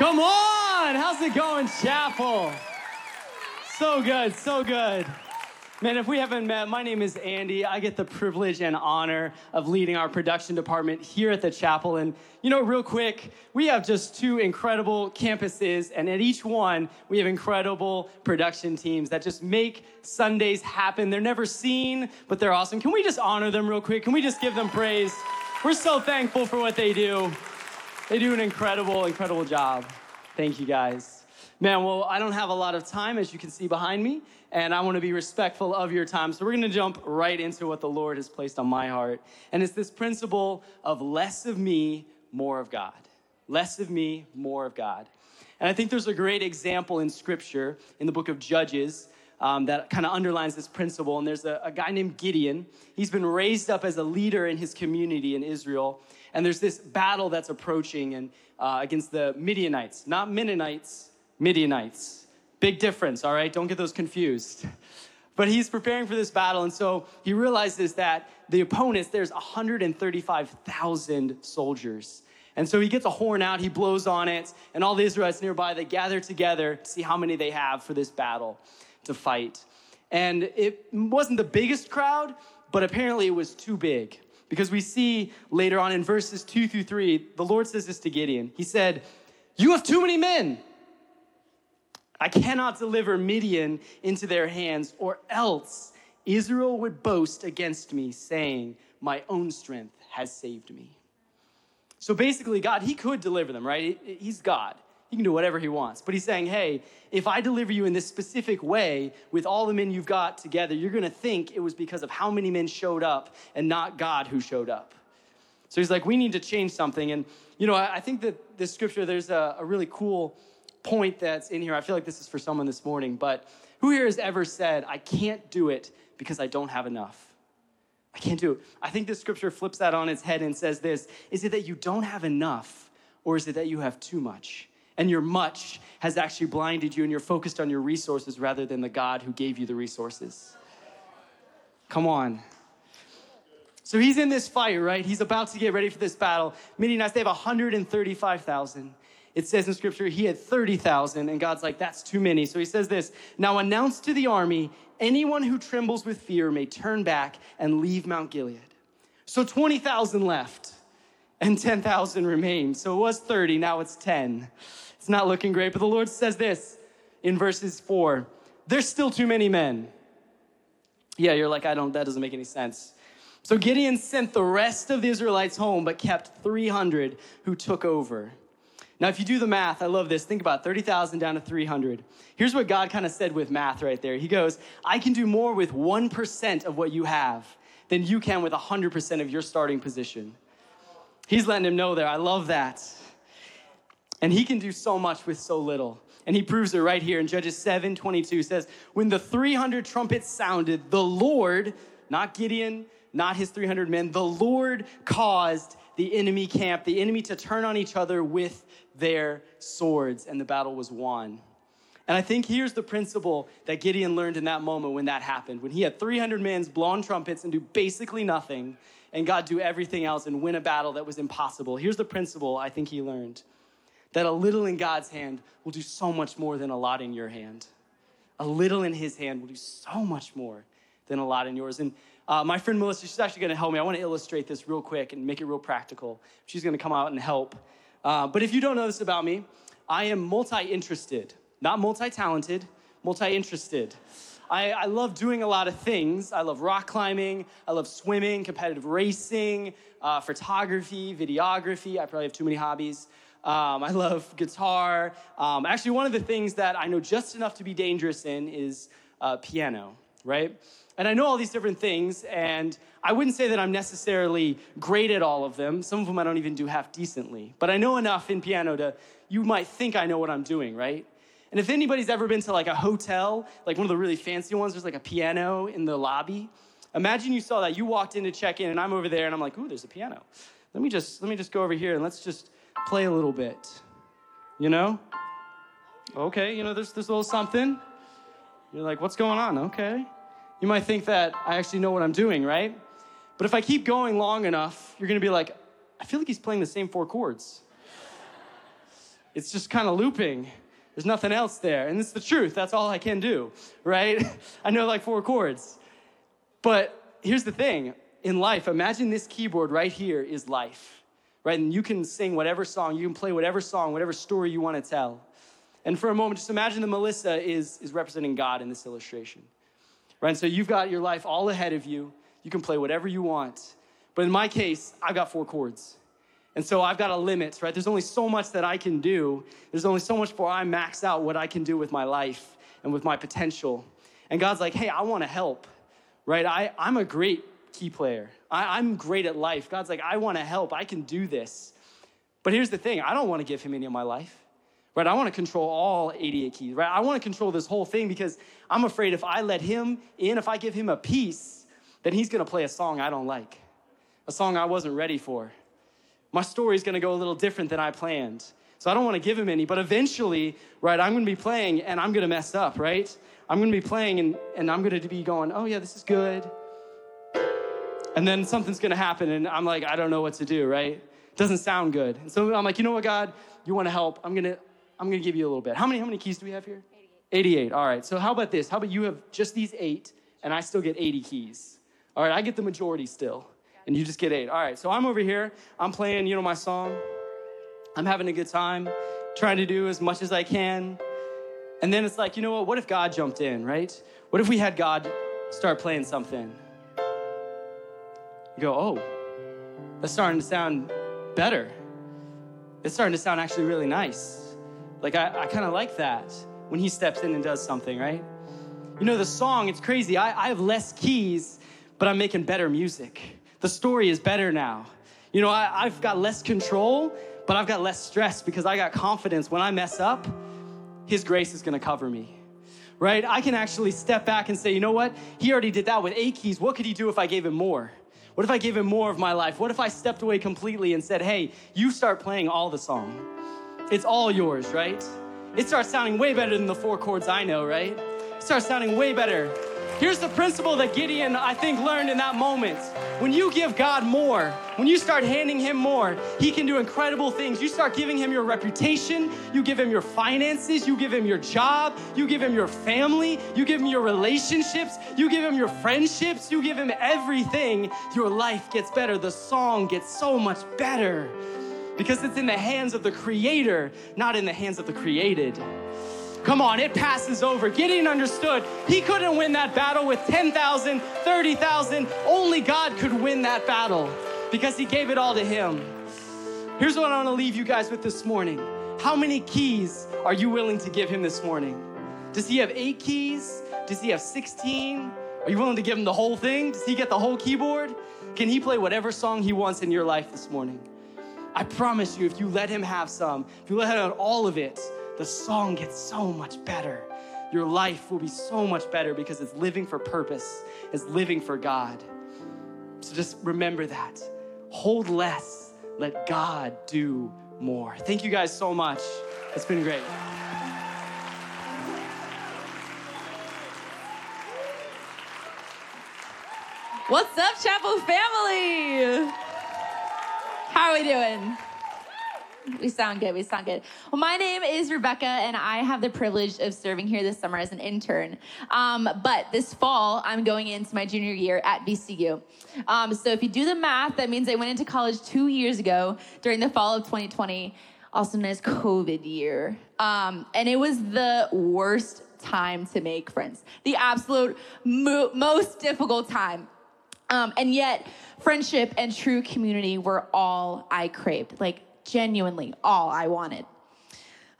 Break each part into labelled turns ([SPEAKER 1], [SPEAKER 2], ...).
[SPEAKER 1] Come on! How's it going, Chapel? So good, so good. Man, if we haven't met, my name is Andy. I get the privilege and honor of leading our production department here at the chapel. And, you know, real quick, we have just two incredible campuses, and at each one, we have incredible production teams that just make Sundays happen. They're never seen, but they're awesome. Can we just honor them real quick? Can we just give them praise? We're so thankful for what they do. They do an incredible, incredible job. Thank you guys. Man, well, I don't have a lot of time, as you can see behind me and I want to be respectful of your time. So we're going to jump right into what the Lord has placed on my heart. And it's this principle of less of me, more of God. Less of me, more of God. And I think there's a great example in Scripture in the book of Judges um, that kind of underlines this principle. And there's a, a guy named Gideon. He's been raised up as a leader in his community in Israel. And there's this battle that's approaching and, uh, against the Midianites, not Mennonites, Midianites. Big difference, all right? Don't get those confused. But he's preparing for this battle, and so he realizes that the opponents, there's 135,000 soldiers. And so he gets a horn out, he blows on it, and all the Israelites nearby, they gather together to see how many they have for this battle to fight. And it wasn't the biggest crowd, but apparently it was too big. Because we see later on in verses two through three, the Lord says this to Gideon. He said, You have too many men. I cannot deliver Midian into their hands, or else Israel would boast against me, saying, My own strength has saved me. So basically, God, He could deliver them, right? He's God. He can do whatever He wants. But He's saying, Hey, if I deliver you in this specific way with all the men you've got together, you're going to think it was because of how many men showed up and not God who showed up. So He's like, We need to change something. And, you know, I think that this scripture, there's a, a really cool point that's in here. I feel like this is for someone this morning, but who here has ever said, I can't do it because I don't have enough? I can't do it. I think this scripture flips that on its head and says this Is it that you don't have enough, or is it that you have too much? And your much has actually blinded you, and you're focused on your resources rather than the God who gave you the resources. Come on. So he's in this fight, right? He's about to get ready for this battle. Midianites, they have 135,000 it says in scripture he had 30,000, and God's like, that's too many. So he says this Now announce to the army, anyone who trembles with fear may turn back and leave Mount Gilead. So 20,000 left, and 10,000 remain. So it was 30, now it's 10. It's not looking great, but the Lord says this in verses 4 There's still too many men. Yeah, you're like, I don't, that doesn't make any sense. So Gideon sent the rest of the Israelites home, but kept 300 who took over. Now, if you do the math, I love this. Think about 30,000 down to 300. Here's what God kind of said with math right there. He goes, I can do more with 1% of what you have than you can with 100% of your starting position. He's letting him know there. I love that. And he can do so much with so little. And he proves it right here in Judges 7 22 says, When the 300 trumpets sounded, the Lord, not Gideon, not his 300 men, the Lord caused the enemy camp, the enemy to turn on each other with their swords, and the battle was won. And I think here's the principle that Gideon learned in that moment when that happened. When he had 300 men blown trumpets and do basically nothing, and God do everything else and win a battle that was impossible. Here's the principle I think he learned that a little in God's hand will do so much more than a lot in your hand. A little in his hand will do so much more than a lot in yours. And uh, my friend Melissa, she's actually going to help me. I want to illustrate this real quick and make it real practical. She's going to come out and help. Uh, but if you don't know this about me, I am multi interested, not multi talented, multi interested. I, I, love doing a lot of things. I love rock climbing, I love swimming, competitive racing, uh, photography, videography. I probably have too many hobbies. Um, I love guitar. Um, actually, one of the things that I know just enough to be dangerous in is uh, piano, right? And I know all these different things, and I wouldn't say that I'm necessarily great at all of them. Some of them I don't even do half decently. But I know enough in piano to, you might think I know what I'm doing, right? And if anybody's ever been to like a hotel, like one of the really fancy ones, there's like a piano in the lobby. Imagine you saw that. You walked in to check in, and I'm over there, and I'm like, ooh, there's a piano. Let me just let me just go over here and let's just play a little bit. You know? Okay, you know, there's there's a little something. You're like, what's going on? Okay. You might think that I actually know what I'm doing, right? But if I keep going long enough, you're gonna be like, I feel like he's playing the same four chords. it's just kind of looping. There's nothing else there. And it's the truth. That's all I can do, right? I know like four chords. But here's the thing in life, imagine this keyboard right here is life, right? And you can sing whatever song, you can play whatever song, whatever story you want to tell. And for a moment, just imagine that Melissa is, is representing God in this illustration, right? And so you've got your life all ahead of you. You can play whatever you want. But in my case, I've got four chords. And so I've got a limit, right? There's only so much that I can do. There's only so much before I max out what I can do with my life and with my potential. And God's like, hey, I want to help, right? I, I'm a great key player. I, I'm great at life. God's like, I want to help. I can do this. But here's the thing I don't want to give him any of my life, right? I want to control all 88 keys, right? I want to control this whole thing because I'm afraid if I let him in, if I give him a piece, then he's going to play a song I don't like, a song I wasn't ready for my story is gonna go a little different than I planned. So I don't wanna give him any, but eventually, right, I'm gonna be playing and I'm gonna mess up, right? I'm gonna be playing and, and I'm gonna be going, oh yeah, this is good. And then something's gonna happen and I'm like, I don't know what to do, right? It doesn't sound good. And so I'm like, you know what, God, you wanna help? I'm gonna, I'm gonna give you a little bit. How many, how many keys do we have here? 88. 88, all right. So how about this? How about you have just these eight and I still get 80 keys? All right, I get the majority still and you just get eight. All right, so I'm over here, I'm playing, you know, my song. I'm having a good time, trying to do as much as I can. And then it's like, you know what? What if God jumped in, right? What if we had God start playing something? You go, oh, that's starting to sound better. It's starting to sound actually really nice. Like, I, I kind of like that when He steps in and does something, right? You know, the song, it's crazy. I, I have less keys, but I'm making better music the story is better now. You know, I, have got less control, but I've got less stress because I got confidence. When I mess up, His grace is gonna cover me, right? I can actually step back and say, you know what? He already did that with eight keys. What could He do if I gave Him more? What if I gave Him more of my life? What if I stepped away completely and said, hey, you start playing all the song? It's all yours, right? It starts sounding way better than the four chords I know, right? It starts sounding way better Here's the principle that Gideon, I think, learned in that moment. When you give God more, when you start handing Him more, He can do incredible things. You start giving Him your reputation, you give Him your finances, you give Him your job, you give Him your family, you give Him your relationships, you give Him your friendships, you give Him everything. Your life gets better. The song gets so much better because it's in the hands of the Creator, not in the hands of the created. Come on, it passes over. Gideon understood he couldn't win that battle with 10,000, 30,000. Only God could win that battle because he gave it all to him. Here's what I want to leave you guys with this morning. How many keys are you willing to give him this morning? Does he have eight keys? Does he have 16? Are you willing to give him the whole thing? Does he get the whole keyboard? Can he play whatever song he wants in your life this morning? I promise you, if you let him have some, if you let him have all of it, the song gets so much better. Your life will be so much better because it's living for purpose, it's living for God. So just remember that. Hold less, let God do more. Thank you guys so much. It's been great.
[SPEAKER 2] What's up, Chapel family? How are we doing? We sound good. We sound good. Well, my name is Rebecca, and I have the privilege of serving here this summer as an intern. Um, but this fall, I'm going into my junior year at VCU. Um, so if you do the math, that means I went into college two years ago during the fall of 2020, also known as COVID year. Um, and it was the worst time to make friends, the absolute mo- most difficult time. Um, and yet, friendship and true community were all I craved. Like, genuinely all I wanted.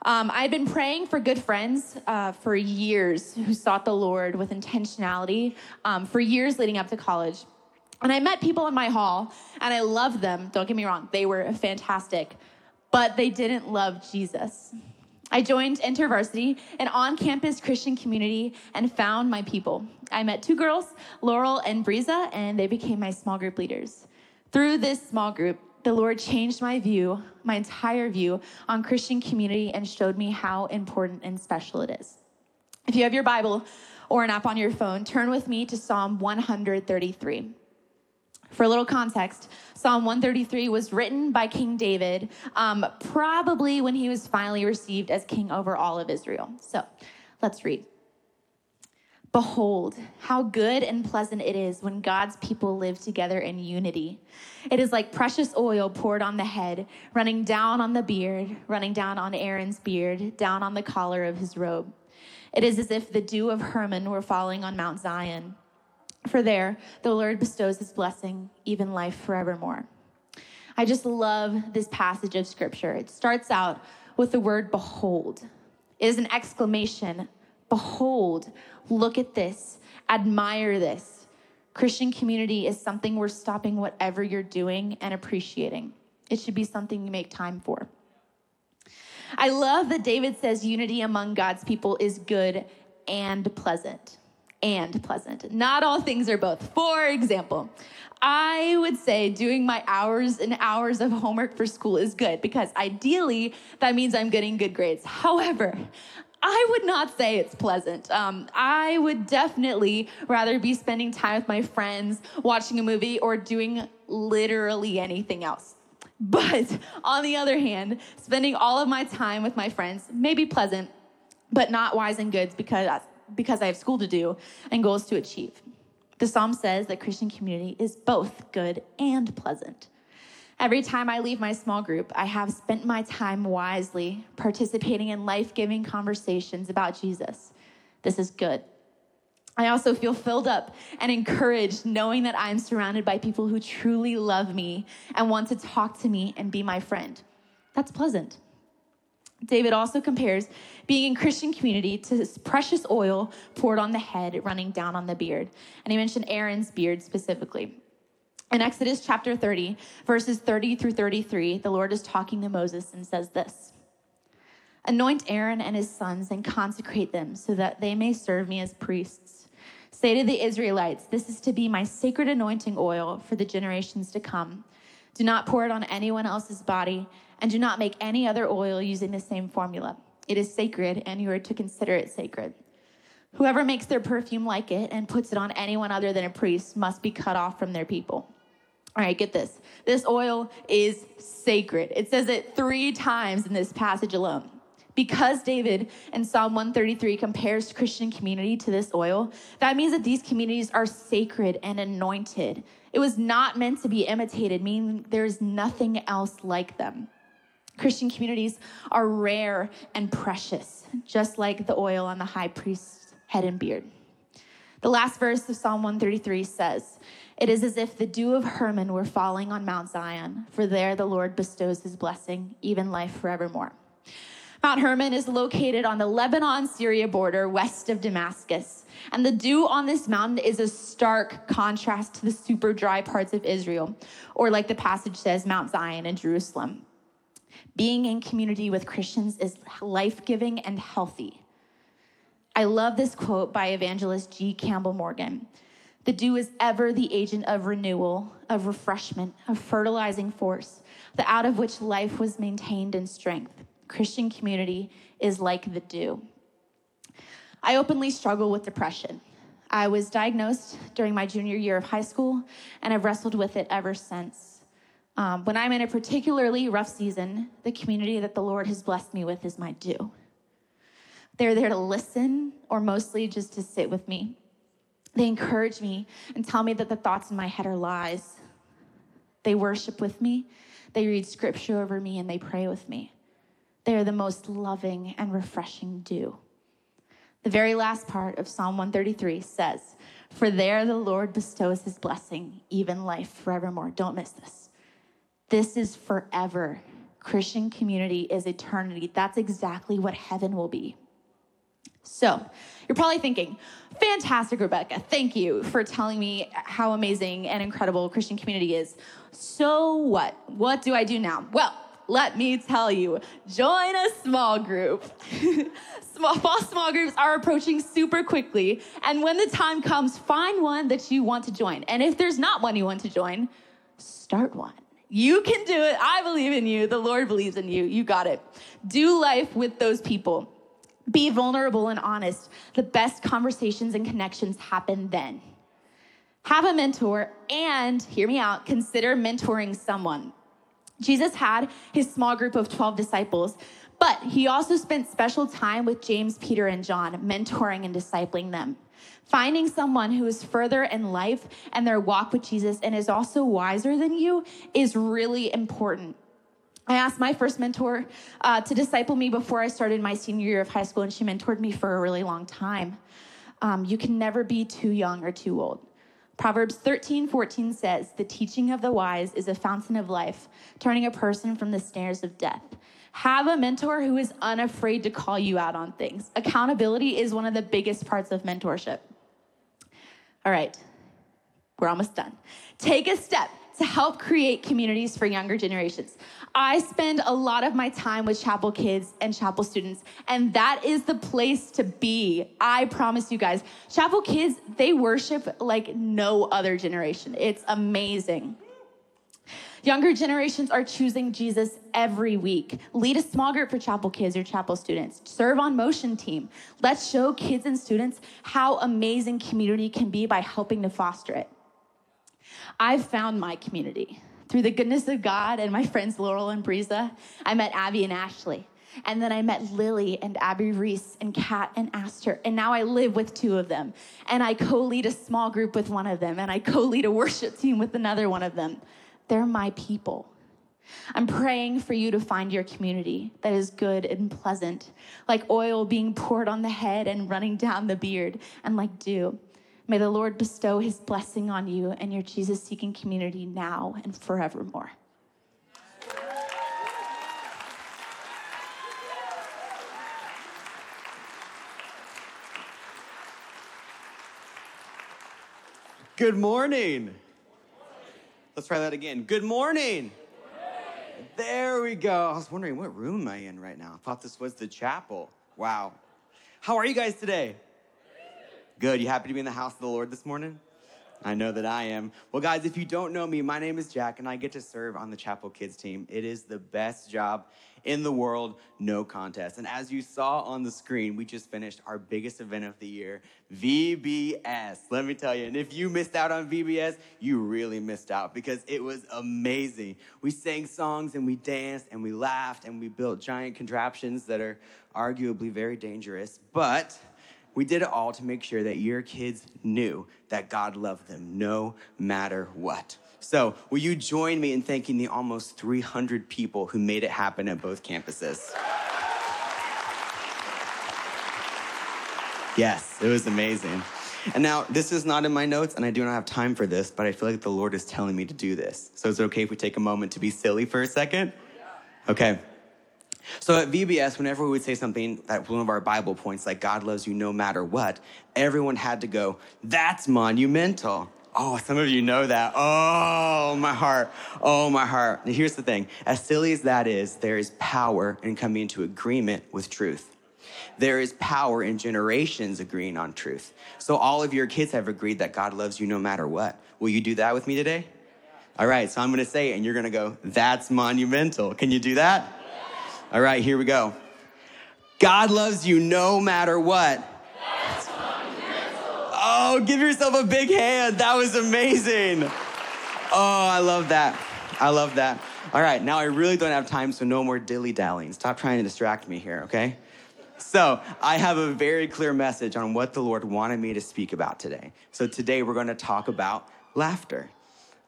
[SPEAKER 2] Um, I had been praying for good friends uh, for years who sought the Lord with intentionality um, for years leading up to college. And I met people in my hall and I loved them. Don't get me wrong, they were fantastic, but they didn't love Jesus. I joined InterVarsity, an on campus Christian community, and found my people. I met two girls, Laurel and Breeza, and they became my small group leaders. Through this small group, the Lord changed my view, my entire view on Christian community and showed me how important and special it is. If you have your Bible or an app on your phone, turn with me to Psalm 133. For a little context, Psalm 133 was written by King David, um, probably when he was finally received as king over all of Israel. So let's read. Behold, how good and pleasant it is when God's people live together in unity. It is like precious oil poured on the head, running down on the beard, running down on Aaron's beard, down on the collar of his robe. It is as if the dew of Hermon were falling on Mount Zion. For there, the Lord bestows his blessing, even life forevermore. I just love this passage of scripture. It starts out with the word behold. It is an exclamation. Behold, look at this, admire this. Christian community is something worth stopping whatever you're doing and appreciating. It should be something you make time for. I love that David says unity among God's people is good and pleasant and pleasant. Not all things are both. For example, I would say doing my hours and hours of homework for school is good because ideally that means I'm getting good grades. However, I would not say it's pleasant. Um, I would definitely rather be spending time with my friends, watching a movie, or doing literally anything else. But on the other hand, spending all of my time with my friends may be pleasant, but not wise and good because because I have school to do and goals to achieve. The psalm says that Christian community is both good and pleasant. Every time I leave my small group, I have spent my time wisely participating in life giving conversations about Jesus. This is good. I also feel filled up and encouraged knowing that I'm surrounded by people who truly love me and want to talk to me and be my friend. That's pleasant. David also compares being in Christian community to precious oil poured on the head, running down on the beard. And he mentioned Aaron's beard specifically. In Exodus chapter 30, verses 30 through 33, the Lord is talking to Moses and says this Anoint Aaron and his sons and consecrate them so that they may serve me as priests. Say to the Israelites, This is to be my sacred anointing oil for the generations to come. Do not pour it on anyone else's body and do not make any other oil using the same formula. It is sacred, and you are to consider it sacred. Whoever makes their perfume like it and puts it on anyone other than a priest must be cut off from their people. All right, get this. This oil is sacred. It says it three times in this passage alone. Because David in Psalm 133 compares Christian community to this oil, that means that these communities are sacred and anointed. It was not meant to be imitated, meaning there is nothing else like them. Christian communities are rare and precious, just like the oil on the high priest's head and beard. The last verse of Psalm 133 says, It is as if the dew of Hermon were falling on Mount Zion, for there the Lord bestows his blessing, even life forevermore. Mount Hermon is located on the Lebanon Syria border west of Damascus. And the dew on this mountain is a stark contrast to the super dry parts of Israel, or like the passage says, Mount Zion and Jerusalem. Being in community with Christians is life giving and healthy. I love this quote by evangelist G. Campbell Morgan. The dew is ever the agent of renewal, of refreshment, of fertilizing force, the out of which life was maintained in strength. Christian community is like the dew. I openly struggle with depression. I was diagnosed during my junior year of high school, and I've wrestled with it ever since. Um, when I'm in a particularly rough season, the community that the Lord has blessed me with is my dew. They're there to listen or mostly just to sit with me. They encourage me and tell me that the thoughts in my head are lies. They worship with me, they read scripture over me, and they pray with me. They are the most loving and refreshing dew. The very last part of Psalm 133 says, For there the Lord bestows his blessing, even life forevermore. Don't miss this. This is forever. Christian community is eternity. That's exactly what heaven will be. So, you're probably thinking, fantastic, Rebecca. Thank you for telling me how amazing and incredible Christian community is. So, what? What do I do now? Well, let me tell you join a small group. small, small groups are approaching super quickly. And when the time comes, find one that you want to join. And if there's not one you want to join, start one. You can do it. I believe in you. The Lord believes in you. You got it. Do life with those people. Be vulnerable and honest. The best conversations and connections happen then. Have a mentor and, hear me out, consider mentoring someone. Jesus had his small group of 12 disciples, but he also spent special time with James, Peter, and John, mentoring and discipling them. Finding someone who is further in life and their walk with Jesus and is also wiser than you is really important. I asked my first mentor uh, to disciple me before I started my senior year of high school, and she mentored me for a really long time. Um, you can never be too young or too old. Proverbs 13, 14 says, The teaching of the wise is a fountain of life, turning a person from the snares of death. Have a mentor who is unafraid to call you out on things. Accountability is one of the biggest parts of mentorship. All right, we're almost done. Take a step to help create communities for younger generations. I spend a lot of my time with chapel kids and chapel students, and that is the place to be. I promise you guys. Chapel kids, they worship like no other generation. It's amazing. Younger generations are choosing Jesus every week. Lead a small group for chapel kids or chapel students. Serve on motion team. Let's show kids and students how amazing community can be by helping to foster it. I've found my community. Through the goodness of God and my friends Laurel and Breeza, I met Abby and Ashley. And then I met Lily and Abby Reese and Kat and Aster. And now I live with two of them. And I co lead a small group with one of them. And I co lead a worship team with another one of them. They're my people. I'm praying for you to find your community that is good and pleasant, like oil being poured on the head and running down the beard, and like dew. May the Lord bestow his blessing on you and your Jesus seeking community now and forevermore.
[SPEAKER 3] Good morning. Let's try that again. Good morning. There we go. I was wondering what room am I in right now? I thought this was the chapel. Wow. How are you guys today? Good. You happy to be in the house of the Lord this morning? I know that I am. Well, guys, if you don't know me, my name is Jack, and I get to serve on the Chapel Kids team. It is the best job in the world, no contest. And as you saw on the screen, we just finished our biggest event of the year, VBS. Let me tell you, and if you missed out on VBS, you really missed out because it was amazing. We sang songs and we danced and we laughed and we built giant contraptions that are arguably very dangerous, but we did it all to make sure that your kids knew that God loved them no matter what. So, will you join me in thanking the almost 300 people who made it happen at both campuses? Yes, it was amazing. And now, this is not in my notes, and I do not have time for this, but I feel like the Lord is telling me to do this. So, is it okay if we take a moment to be silly for a second? Okay. So at VBS, whenever we would say something that one of our Bible points, like God loves you no matter what, everyone had to go, that's monumental. Oh, some of you know that. Oh, my heart. Oh, my heart. Here's the thing as silly as that is, there is power in coming into agreement with truth. There is power in generations agreeing on truth. So, all of your kids have agreed that God loves you no matter what. Will you do that with me today? All right, so I'm gonna say it and you're gonna go, that's monumental. Can you do that? All right, here we go. God loves you no matter what. Oh, give yourself a big hand. That was amazing. Oh, I love that. I love that. All right, now I really don't have time, so no more dilly dallying. Stop trying to distract me here, okay? So, I have a very clear message on what the Lord wanted me to speak about today. So, today we're going to talk about laughter.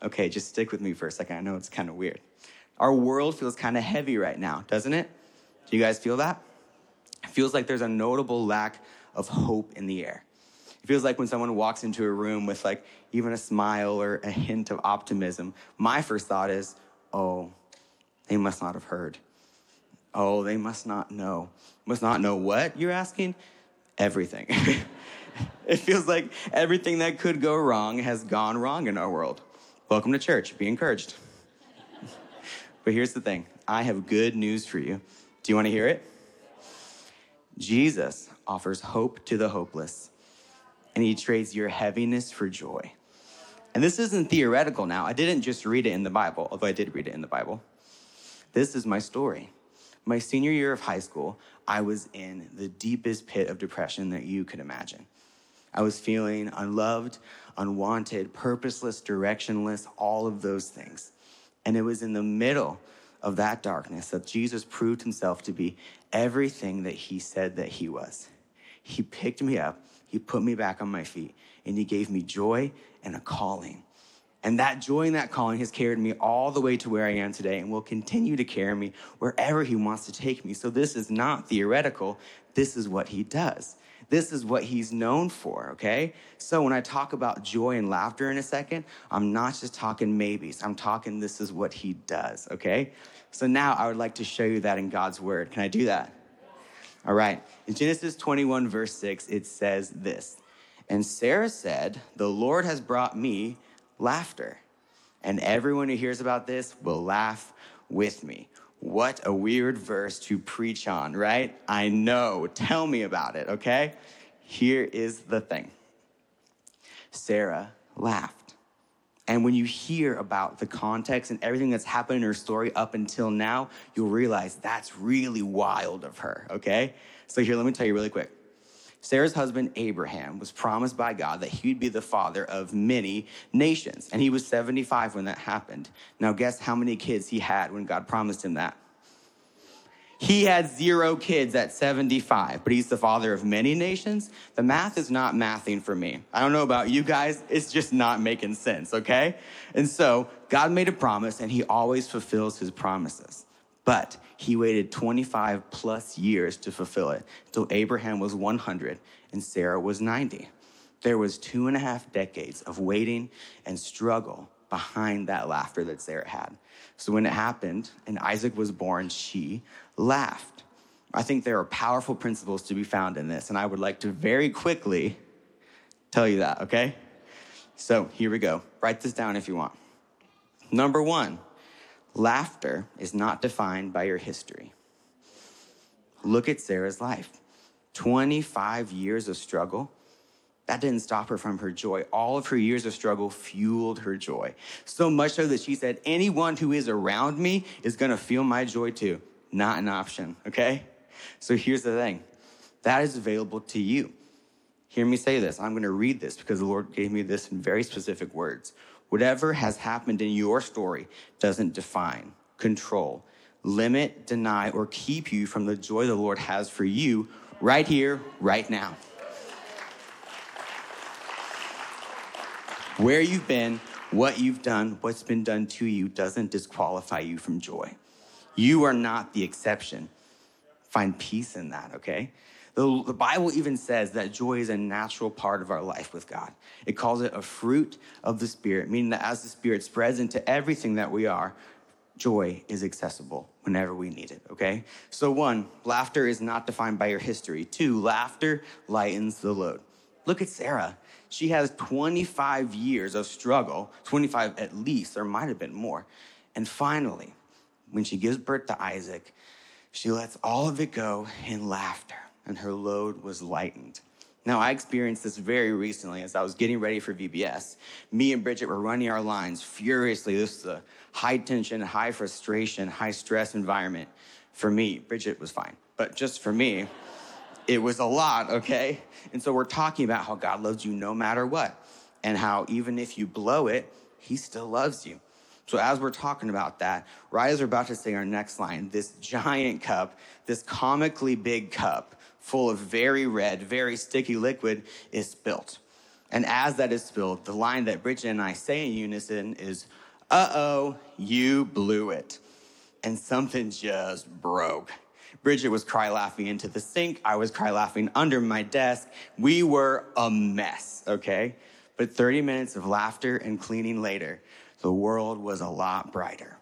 [SPEAKER 3] Okay, just stick with me for a second. I know it's kind of weird. Our world feels kind of heavy right now, doesn't it? Do you guys feel that? It feels like there's a notable lack of hope in the air. It feels like when someone walks into a room with like even a smile or a hint of optimism, my first thought is, oh, they must not have heard. Oh, they must not know. Must not know what you're asking? Everything. it feels like everything that could go wrong has gone wrong in our world. Welcome to church. Be encouraged. But here's the thing I have good news for you. Do you want to hear it? Jesus offers hope to the hopeless, and he trades your heaviness for joy. And this isn't theoretical now. I didn't just read it in the Bible, although I did read it in the Bible. This is my story. My senior year of high school, I was in the deepest pit of depression that you could imagine. I was feeling unloved, unwanted, purposeless, directionless, all of those things. And it was in the middle of that darkness that Jesus proved himself to be everything that he said that he was. He picked me up, he put me back on my feet, and he gave me joy and a calling. And that joy and that calling has carried me all the way to where I am today and will continue to carry me wherever He wants to take me. So this is not theoretical. This is what He does. This is what He's known for, okay? So when I talk about joy and laughter in a second, I'm not just talking maybes. I'm talking this is what He does, okay? So now I would like to show you that in God's Word. Can I do that? All right. In Genesis 21, verse 6, it says this And Sarah said, The Lord has brought me laughter. And everyone who hears about this will laugh with me. What a weird verse to preach on, right? I know. Tell me about it, okay? Here is the thing Sarah laughed. And when you hear about the context and everything that's happened in her story up until now, you'll realize that's really wild of her, okay? So, here, let me tell you really quick. Sarah's husband, Abraham, was promised by God that he would be the father of many nations. And he was 75 when that happened. Now, guess how many kids he had when God promised him that? He had zero kids at 75, but he's the father of many nations. The math is not mathing for me. I don't know about you guys, it's just not making sense, okay? And so, God made a promise, and he always fulfills his promises. But he waited 25 plus years to fulfill it until Abraham was 100 and Sarah was 90. There was two and a half decades of waiting and struggle behind that laughter that Sarah had. So when it happened and Isaac was born, she laughed. I think there are powerful principles to be found in this, and I would like to very quickly tell you that, okay? So here we go. Write this down if you want. Number one, Laughter is not defined by your history. Look at Sarah's life 25 years of struggle. That didn't stop her from her joy. All of her years of struggle fueled her joy. So much so that she said, Anyone who is around me is gonna feel my joy too. Not an option, okay? So here's the thing that is available to you. Hear me say this. I'm gonna read this because the Lord gave me this in very specific words. Whatever has happened in your story doesn't define, control, limit, deny, or keep you from the joy the Lord has for you right here, right now. Where you've been, what you've done, what's been done to you doesn't disqualify you from joy. You are not the exception. Find peace in that, okay? The, the, Bible even says that joy is a natural part of our life with God. It calls it a fruit of the Spirit, meaning that as the Spirit spreads into everything that we are, joy is accessible whenever we need it, okay? So, one, laughter is not defined by your history. Two, laughter lightens the load. Look at Sarah. She has 25 years of struggle, 25 at least, there might have been more. And finally, when she gives birth to Isaac, she lets all of it go in laughter and her load was lightened. Now, I experienced this very recently as I was getting ready for VBS. Me and Bridget were running our lines furiously. This is a high tension, high frustration, high stress environment. For me, Bridget was fine, but just for me, it was a lot, okay? And so we're talking about how God loves you no matter what, and how even if you blow it, He still loves you. So as we're talking about that, right we're about to say our next line, this giant cup, this comically big cup, full of very red, very sticky liquid is spilt. And as that is spilled, the line that Bridget and I say in unison is, uh oh, you blew it. And something just broke. Bridget was cry laughing into the sink. I was cry laughing under my desk. We were a mess, okay? But 30 minutes of laughter and cleaning later, the world was a lot brighter.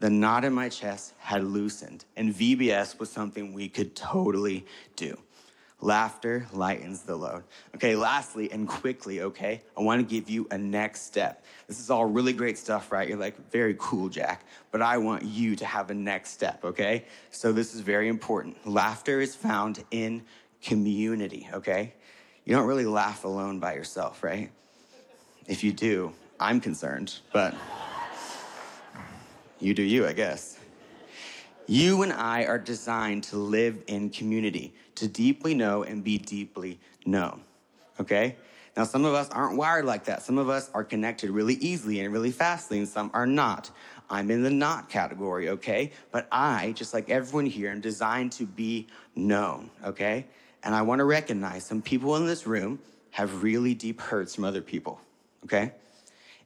[SPEAKER 3] The knot in my chest had loosened, and VBS was something we could totally do. Laughter lightens the load. Okay, lastly and quickly, okay, I wanna give you a next step. This is all really great stuff, right? You're like, very cool, Jack, but I want you to have a next step, okay? So this is very important. Laughter is found in community, okay? You don't really laugh alone by yourself, right? If you do, I'm concerned, but. You do you, I guess. You and I are designed to live in community, to deeply know and be deeply known. okay? Now, some of us aren't wired like that. Some of us are connected really easily and really fastly, and some are not. I'm in the not category, okay? But I, just like everyone here, am designed to be known, okay? And I wanna recognize some people in this room have really deep hurts from other people, okay?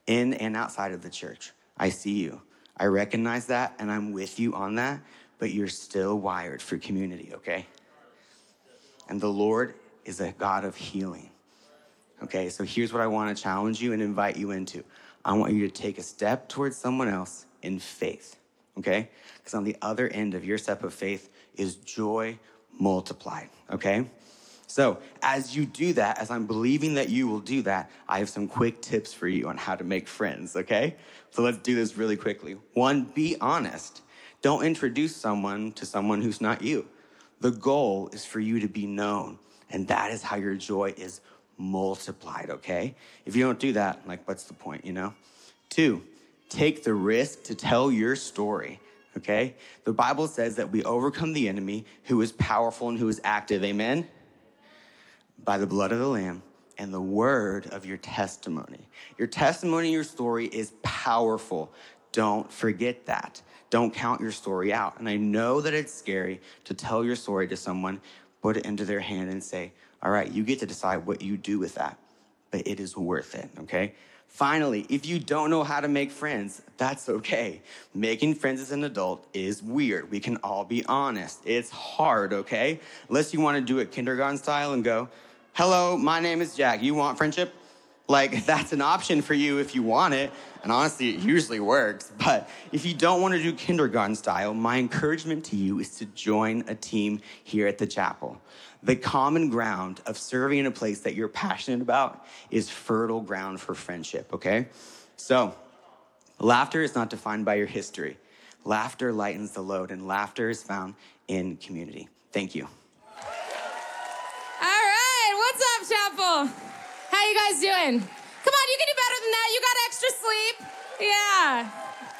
[SPEAKER 3] In and outside of the church. I see you. I recognize that, and I'm with you on that, but you're still wired for community, okay? And the Lord is a God of healing. Okay, so here's what I want to challenge you and invite you into. I want you to take a step towards someone else in faith, okay? Because on the other end of your step of faith is joy multiplied, okay? So, as you do that, as I'm believing that you will do that, I have some quick tips for you on how to make friends, okay? So, let's do this really quickly. One, be honest. Don't introduce someone to someone who's not you. The goal is for you to be known, and that is how your joy is multiplied, okay? If you don't do that, like, what's the point, you know? Two, take the risk to tell your story, okay? The Bible says that we overcome the enemy who is powerful and who is active, amen? By the blood of the Lamb and the word of your testimony. Your testimony, your story is powerful. Don't forget that. Don't count your story out. And I know that it's scary to tell your story to someone, put it into their hand and say, all right, you get to decide what you do with that, but it is worth it, okay? Finally, if you don't know how to make friends, that's okay. Making friends as an adult is weird. We can all be honest. It's hard, okay? Unless you want to do it kindergarten style and go, hello, my name is Jack. You want friendship? Like, that's an option for you if you want it. And honestly, it usually works. But if you don't want to do kindergarten style, my encouragement to you is to join a team here at the chapel. The common ground of serving in a place that you're passionate about is fertile ground for friendship, okay? So, laughter is not defined by your history. Laughter lightens the load, and laughter is found in community. Thank you.
[SPEAKER 4] All right, what's up, Chapel? How you guys doing? Come on, you can do better than that. You got extra sleep. Yeah.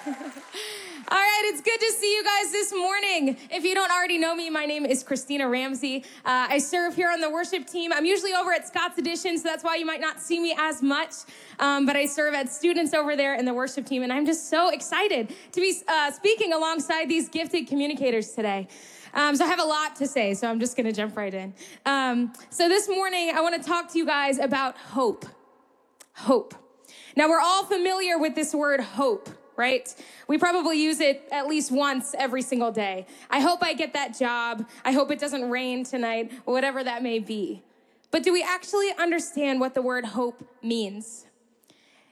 [SPEAKER 4] All right, it's good to see you guys this morning. If you don't already know me, my name is Christina Ramsey. Uh, I serve here on the worship team. I'm usually over at Scott's Addition, so that's why you might not see me as much. Um, but I serve as students over there in the worship team, and I'm just so excited to be uh, speaking alongside these gifted communicators today. Um, so I have a lot to say, so I'm just going to jump right in. Um, so this morning, I want to talk to you guys about hope. Hope. Now, we're all familiar with this word hope right? We probably use it at least once every single day. I hope I get that job. I hope it doesn't rain tonight, whatever that may be. But do we actually understand what the word hope means?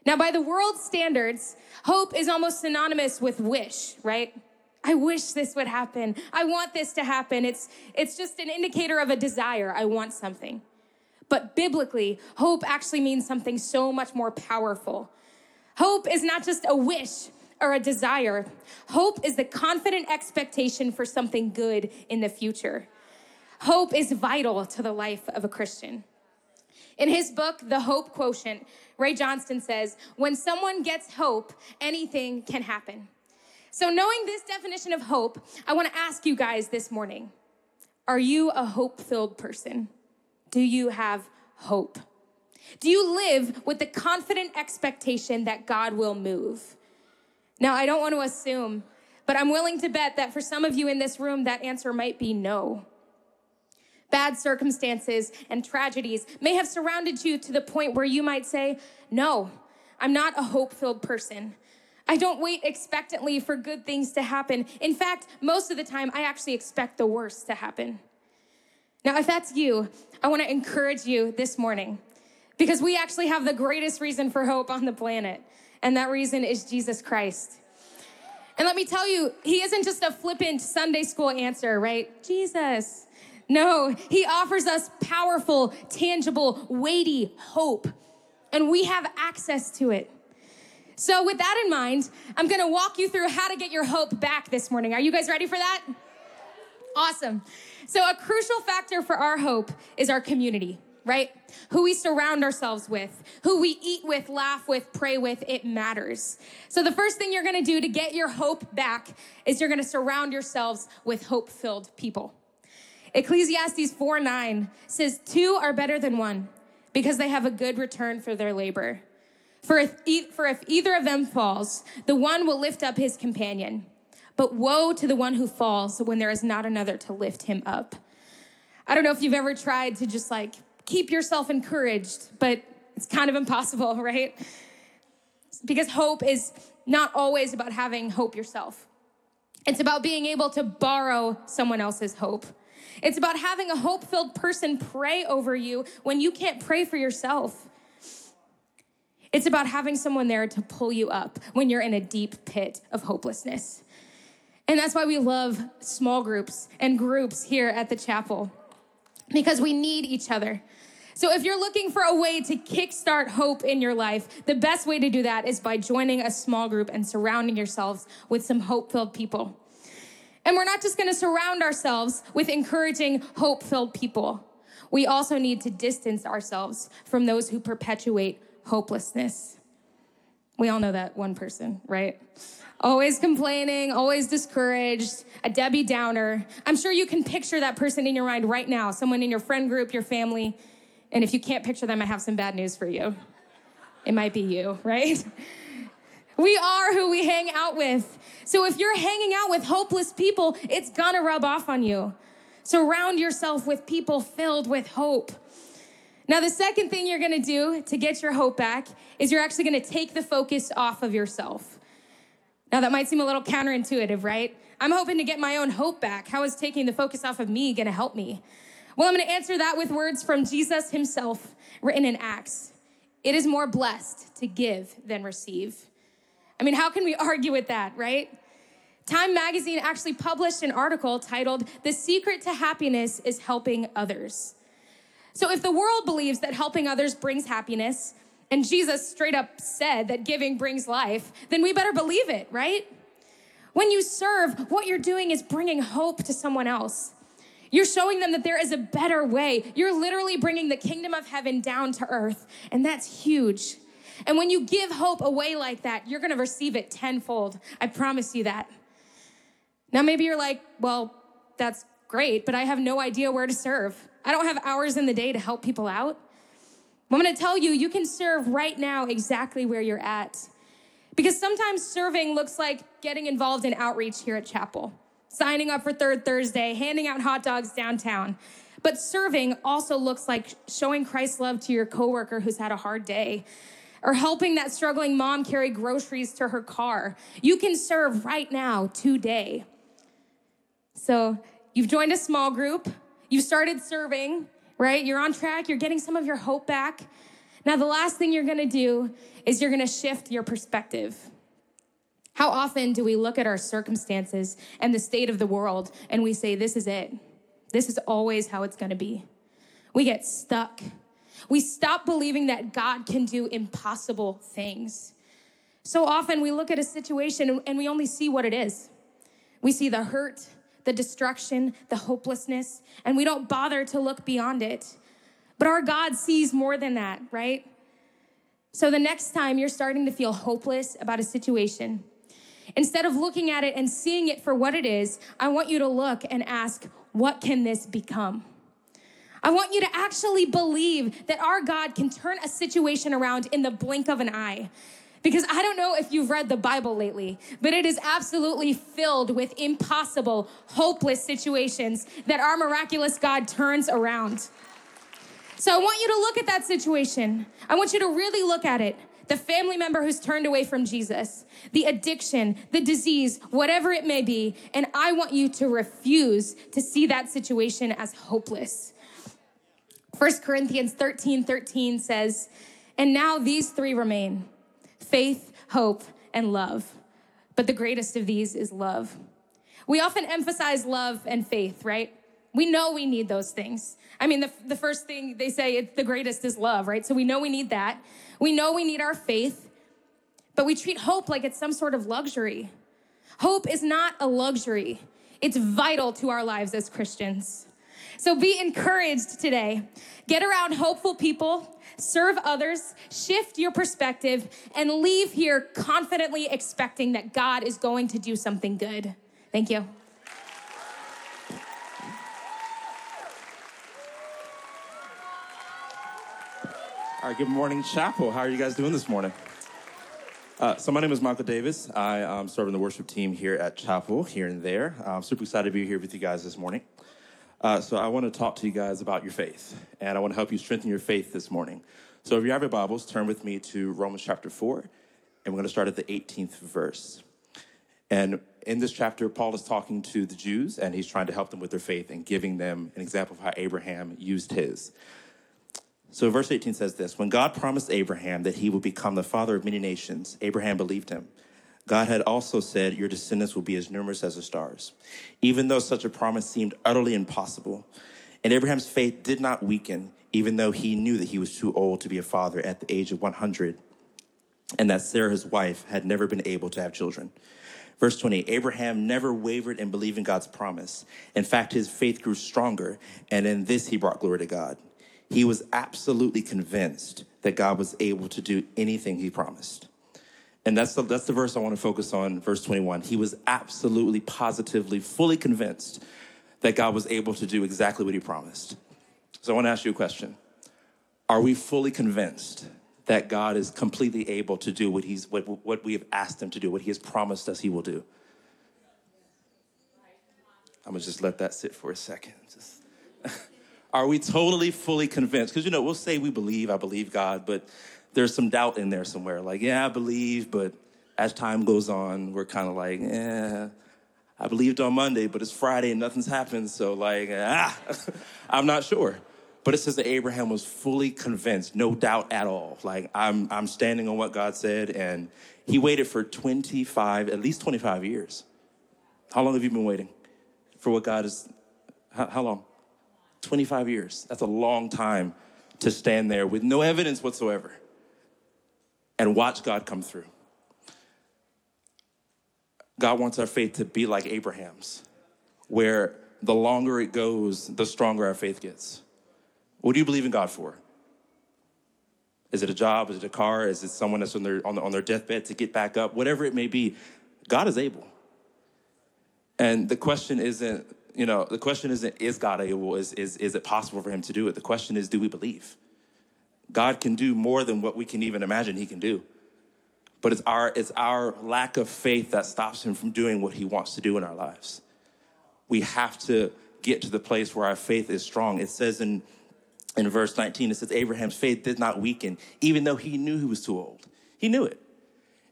[SPEAKER 4] Now, by the world's standards, hope is almost synonymous with wish, right? I wish this would happen. I want this to happen. It's, it's just an indicator of a desire. I want something. But biblically, hope actually means something so much more powerful. Hope is not just a wish or a desire. Hope is the confident expectation for something good in the future. Hope is vital to the life of a Christian. In his book, The Hope Quotient, Ray Johnston says, When someone gets hope, anything can happen. So, knowing this definition of hope, I want to ask you guys this morning Are you a hope filled person? Do you have hope? Do you live with the confident expectation that God will move? Now, I don't want to assume, but I'm willing to bet that for some of you in this room, that answer might be no. Bad circumstances and tragedies may have surrounded you to the point where you might say, No, I'm not a hope filled person. I don't wait expectantly for good things to happen. In fact, most of the time, I actually expect the worst to happen. Now, if that's you, I want to encourage you this morning because we actually have the greatest reason for hope on the planet, and that reason is Jesus Christ. And let me tell you, he isn't just a flippant Sunday school answer, right? Jesus. No, he offers us powerful, tangible, weighty hope, and we have access to it. So, with that in mind, I'm gonna walk you through how to get your hope back this morning. Are you guys ready for that? Awesome. So, a crucial factor for our hope is our community right? Who we surround ourselves with, who we eat with, laugh with, pray with, it matters. So the first thing you're gonna do to get your hope back is you're gonna surround yourselves with hope filled people. Ecclesiastes 4 9 says, Two are better than one because they have a good return for their labor. For if, for if either of them falls, the one will lift up his companion. But woe to the one who falls when there is not another to lift him up. I don't know if you've ever tried to just like keep yourself encouraged, but it's kind of impossible, right? Because hope is not always about having hope yourself. It's about being able to borrow someone else's hope. It's about having a hope filled person pray over you when you can't pray for yourself. It's about having someone there to pull you up when you're in a deep pit of hopelessness. And that's why we love small groups and groups here at the chapel because we need each other. So if you're looking for a way to kickstart hope in your life, the best way to do that is by joining a small group and surrounding yourselves with some hope filled people. And we're not just to surround ourselves with encouraging hope filled people. We also need to distance ourselves from those who perpetuate hopelessness. We all know that one person, right? Always complaining, always discouraged, a Debbie Downer. I'm sure you can picture that person in your mind right now, someone in your friend group, your family. And if you can't picture them, I have some bad news for you. It might be you, right? We are who we hang out with. So if you're hanging out with hopeless people, it's gonna rub off on you. Surround yourself with people filled with hope. Now, the second thing you're gonna do to get your hope back is you're actually gonna take the focus off of yourself. Now, that might seem a little counterintuitive, right? I'm hoping to get my own hope back. How is taking the focus off of me gonna help me? Well, I'm gonna answer that with words from Jesus himself written in Acts. It is more blessed to give than receive. I mean, how can we argue with that, right? Time magazine actually published an article titled, The Secret to Happiness is Helping Others. So, if the world believes that helping others brings happiness, and Jesus straight up said that giving brings life, then we better believe it, right? When you serve, what you're doing is bringing hope to someone else. You're showing them that there is a better way. You're literally bringing the kingdom of heaven down to earth, and that's huge. And when you give hope away like that, you're gonna receive it tenfold. I promise you that. Now, maybe you're like, well, that's great, but I have no idea where to serve. I don't have hours in the day to help people out. Well, I'm gonna tell you, you can serve right now exactly where you're at. Because sometimes serving looks like getting involved in outreach here at Chapel, signing up for Third Thursday, handing out hot dogs downtown. But serving also looks like showing Christ's love to your coworker who's had a hard day, or helping that struggling mom carry groceries to her car. You can serve right now, today. So you've joined a small group, you've started serving, right? You're on track, you're getting some of your hope back. Now, the last thing you're gonna do is you're gonna shift your perspective. How often do we look at our circumstances and the state of the world and we say, This is it? This is always how it's gonna be. We get stuck. We stop believing that God can do impossible things. So often we look at a situation and we only see what it is. We see the hurt, the destruction, the hopelessness, and we don't bother to look beyond it. But our God sees more than that, right? So the next time you're starting to feel hopeless about a situation, instead of looking at it and seeing it for what it is, I want you to look and ask, what can this become? I want you to actually believe that our God can turn a situation around in the blink of an eye. Because I don't know if you've read the Bible lately, but it is absolutely filled with impossible, hopeless situations that our miraculous God turns around. So I want you to look at that situation. I want you to really look at it. The family member who's turned away from Jesus, the addiction, the disease, whatever it may be. And I want you to refuse to see that situation as hopeless. 1 Corinthians 13 13 says, And now these three remain faith, hope, and love. But the greatest of these is love. We often emphasize love and faith, right? We know we need those things. I mean, the, the first thing they say, it's the greatest is love, right? So we know we need that. We know we need our faith, but we treat hope like it's some sort of luxury. Hope is not a luxury, it's vital to our lives as Christians. So be encouraged today. Get around hopeful people, serve others, shift your perspective, and leave here confidently expecting that God is going to do something good. Thank you.
[SPEAKER 5] All right, good morning, Chapel. How are you guys doing this morning? Uh, so my name is Michael Davis. I am serving the worship team here at Chapel, here and there. I'm super excited to be here with you guys this morning. Uh, so I want to talk to you guys about your faith, and I want to help you strengthen your faith this morning. So if you have your Bibles, turn with me to Romans chapter 4, and we're going to start at the 18th verse. And in this chapter, Paul is talking to the Jews, and he's trying to help them with their faith and giving them an example of how Abraham used his. So verse 18 says this When God promised Abraham that he would become the father of many nations, Abraham believed him. God had also said, Your descendants will be as numerous as the stars. Even though such a promise seemed utterly impossible, and Abraham's faith did not weaken, even though he knew that he was too old to be a father at the age of 100, and that Sarah, his wife, had never been able to have children. Verse 20 Abraham never wavered in believing God's promise. In fact, his faith grew stronger, and in this he brought glory to God. He was absolutely convinced that God was able to do anything he promised. And that's the, that's the verse I want to focus on, verse 21. He was absolutely, positively, fully convinced that God was able to do exactly what he promised. So I want to ask you a question Are we fully convinced that God is completely able to do what, he's, what, what we have asked him to do, what he has promised us he will do? I'm going to just let that sit for a second. Just Are we totally, fully convinced? Because, you know, we'll say we believe, I believe God, but there's some doubt in there somewhere. Like, yeah, I believe, but as time goes on, we're kind of like, eh, I believed on Monday, but it's Friday and nothing's happened. So, like, ah, I'm not sure. But it says that Abraham was fully convinced, no doubt at all. Like, I'm, I'm standing on what God said. And he waited for 25, at least 25 years. How long have you been waiting for what God is? How, how long? 25 years. That's a long time to stand there with no evidence whatsoever and watch God come through. God wants our faith to be like Abraham's, where the longer it goes, the stronger our faith gets. What do you believe in God for? Is it a job? Is it a car? Is it someone that's on their, on, on their deathbed to get back up? Whatever it may be, God is able. And the question isn't, you know, the question isn't, is God able? Is, is, is it possible for him to do it? The question is, do we believe? God can do more than what we can even imagine he can do. But it's our, it's our lack of faith that stops him from doing what he wants to do in our lives. We have to get to the place where our faith is strong. It says in, in verse 19, it says, Abraham's faith did not weaken, even though he knew he was too old. He knew it.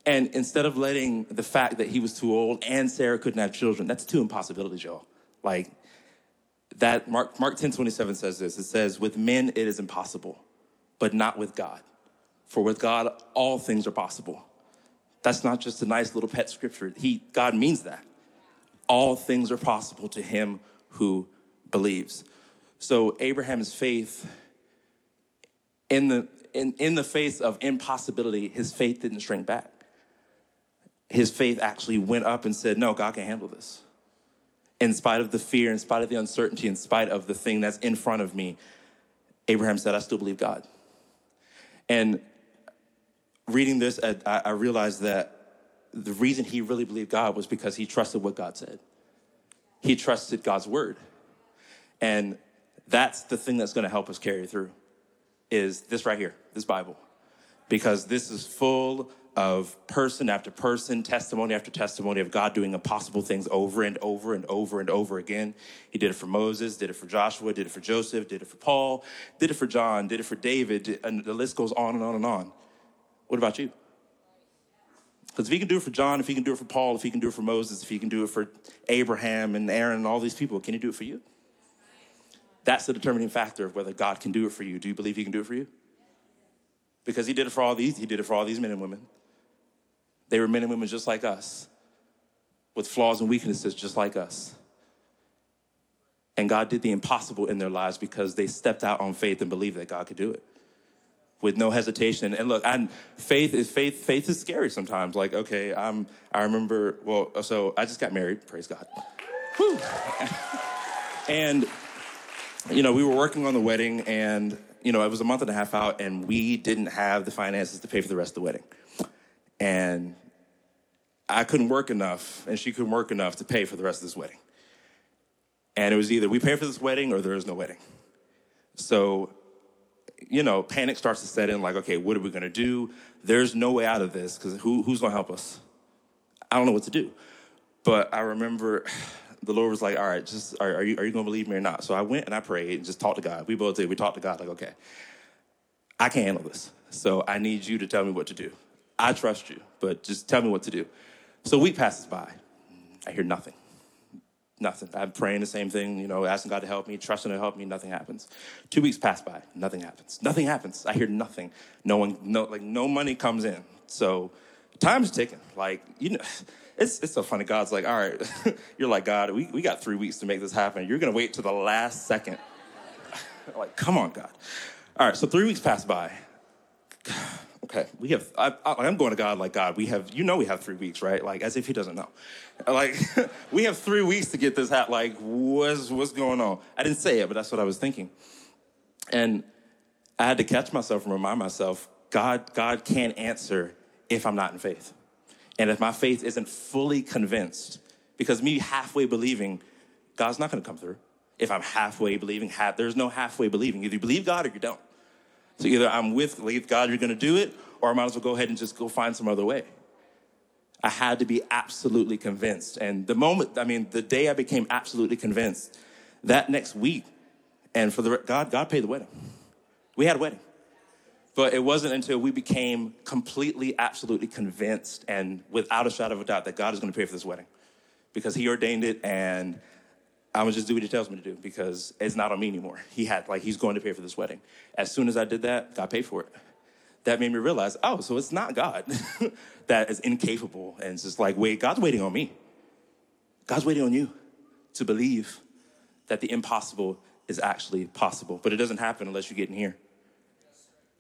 [SPEAKER 5] And instead of letting the fact that he was too old and Sarah couldn't have children, that's two impossibilities, y'all. Like that, Mark, Mark 10 27 says this it says, With men it is impossible, but not with God. For with God, all things are possible. That's not just a nice little pet scripture. He, God means that. All things are possible to him who believes. So Abraham's faith, in the, in, in the face of impossibility, his faith didn't shrink back. His faith actually went up and said, No, God can handle this in spite of the fear, in spite of the uncertainty, in spite of the thing that's in front of me, Abraham said, I still believe God. And reading this, I, realized that the reason he really believed God was because he trusted what God said. He trusted God's word. And that's the thing that's going to help us carry through is this right here, this Bible. Because this is full of person after person, testimony after testimony of God doing impossible things over and over and over and over again. He did it for Moses, did it for Joshua, did it for Joseph, did it for Paul, did it for John, did it for David, and the list goes on and on and on. What about you? Because if he can do it for John, if he can do it for Paul, if he can do it for Moses, if he can do it for Abraham and Aaron and all these people, can he do it for you? That's the determining factor of whether God can do it for you. Do you believe he can do it for you? Because he did it for all these, he did it for all these men and women. They were men and women just like us, with flaws and weaknesses just like us. And God did the impossible in their lives because they stepped out on faith and believed that God could do it with no hesitation. And look, and faith is faith. Faith is scary sometimes. Like, okay, I'm. I remember. Well, so I just got married. Praise God. Whew. and you know, we were working on the wedding, and you know, it was a month and a half out, and we didn't have the finances to pay for the rest of the wedding. And I couldn't work enough, and she couldn't work enough to pay for the rest of this wedding. And it was either we pay for this wedding or there is no wedding. So you know, panic starts to set in like, okay, what are we to do? There's no way out of this because who, who's to help us? I don't know what to do. But I remember the Lord was like, all right, just are, are you, are you to believe me or not? So I went and I prayed and just talked to God. We both did. We talked to God like, okay, I can't handle this. So I need you to tell me what to do. I trust you, but just tell me what to do. So a week passes by. I hear nothing. Nothing. I'm praying the same thing, you know, asking God to help me, trusting to help me, nothing happens. Two weeks pass by, nothing happens. Nothing happens. I hear nothing. No one, no, like no money comes in. So time's ticking. Like, you know, it's it's so funny. God's like, all right, you're like, God, we, we got three weeks to make this happen. You're gonna wait to the last second. like, come on, God. All right, so three weeks pass by. Okay, we have. I, am going to God like God. We have. You know, we have three weeks, right? Like as if He doesn't know. Like we have three weeks to get this hat. Like what's what's going on? I didn't say it, but that's what I was thinking. And I had to catch myself and remind myself, God, God can't answer if I'm not in faith, and if my faith isn't fully convinced. Because me halfway believing, God's not going to come through. If I'm halfway believing, half, there's no halfway believing. Either you believe God or you don't. So either I'm with, God, you're going to do it, or I might as well go ahead and just go find some other way. I had to be absolutely convinced. And the moment, I mean, the day I became absolutely convinced, that next week, and for the God, God paid the wedding. We had a wedding. But it wasn't until we became completely, absolutely convinced and without a shadow of a doubt that God is going to pay for this wedding because He ordained it and I'm gonna just do what he tells me to do because it's not on me anymore. He had like he's going to pay for this wedding. As soon as I did that, God paid for it. That made me realize, oh, so it's not God that is incapable and it's just like, wait, God's waiting on me. God's waiting on you to believe that the impossible is actually possible. But it doesn't happen unless you get in here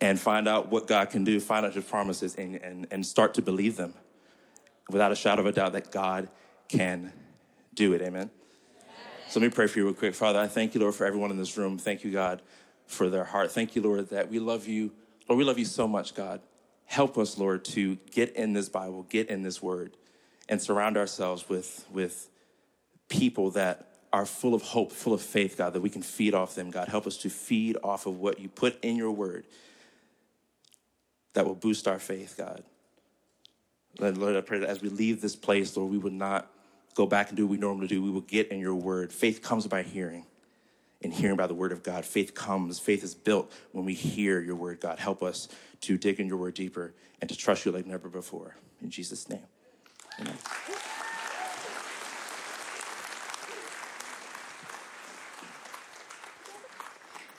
[SPEAKER 5] and find out what God can do, find out his promises, and, and, and start to believe them without a shadow of a doubt that God can do it. Amen. So let me pray for you real quick. Father, I thank you, Lord, for everyone in this room. Thank you, God, for their heart. Thank you, Lord, that we love you. Lord, we love you so much, God. Help us, Lord, to get in this Bible, get in this word, and surround ourselves with, with people that are full of hope, full of faith, God, that we can feed off them, God. Help us to feed off of what you put in your word that will boost our faith, God. Lord, I pray that as we leave this place, Lord, we would not go back and do what we normally do. We will get in your word. Faith comes by hearing, and hearing by the word of God. Faith comes, faith is built when we hear your word, God. Help us to dig in your word deeper and to trust you like never before. In Jesus' name. Amen.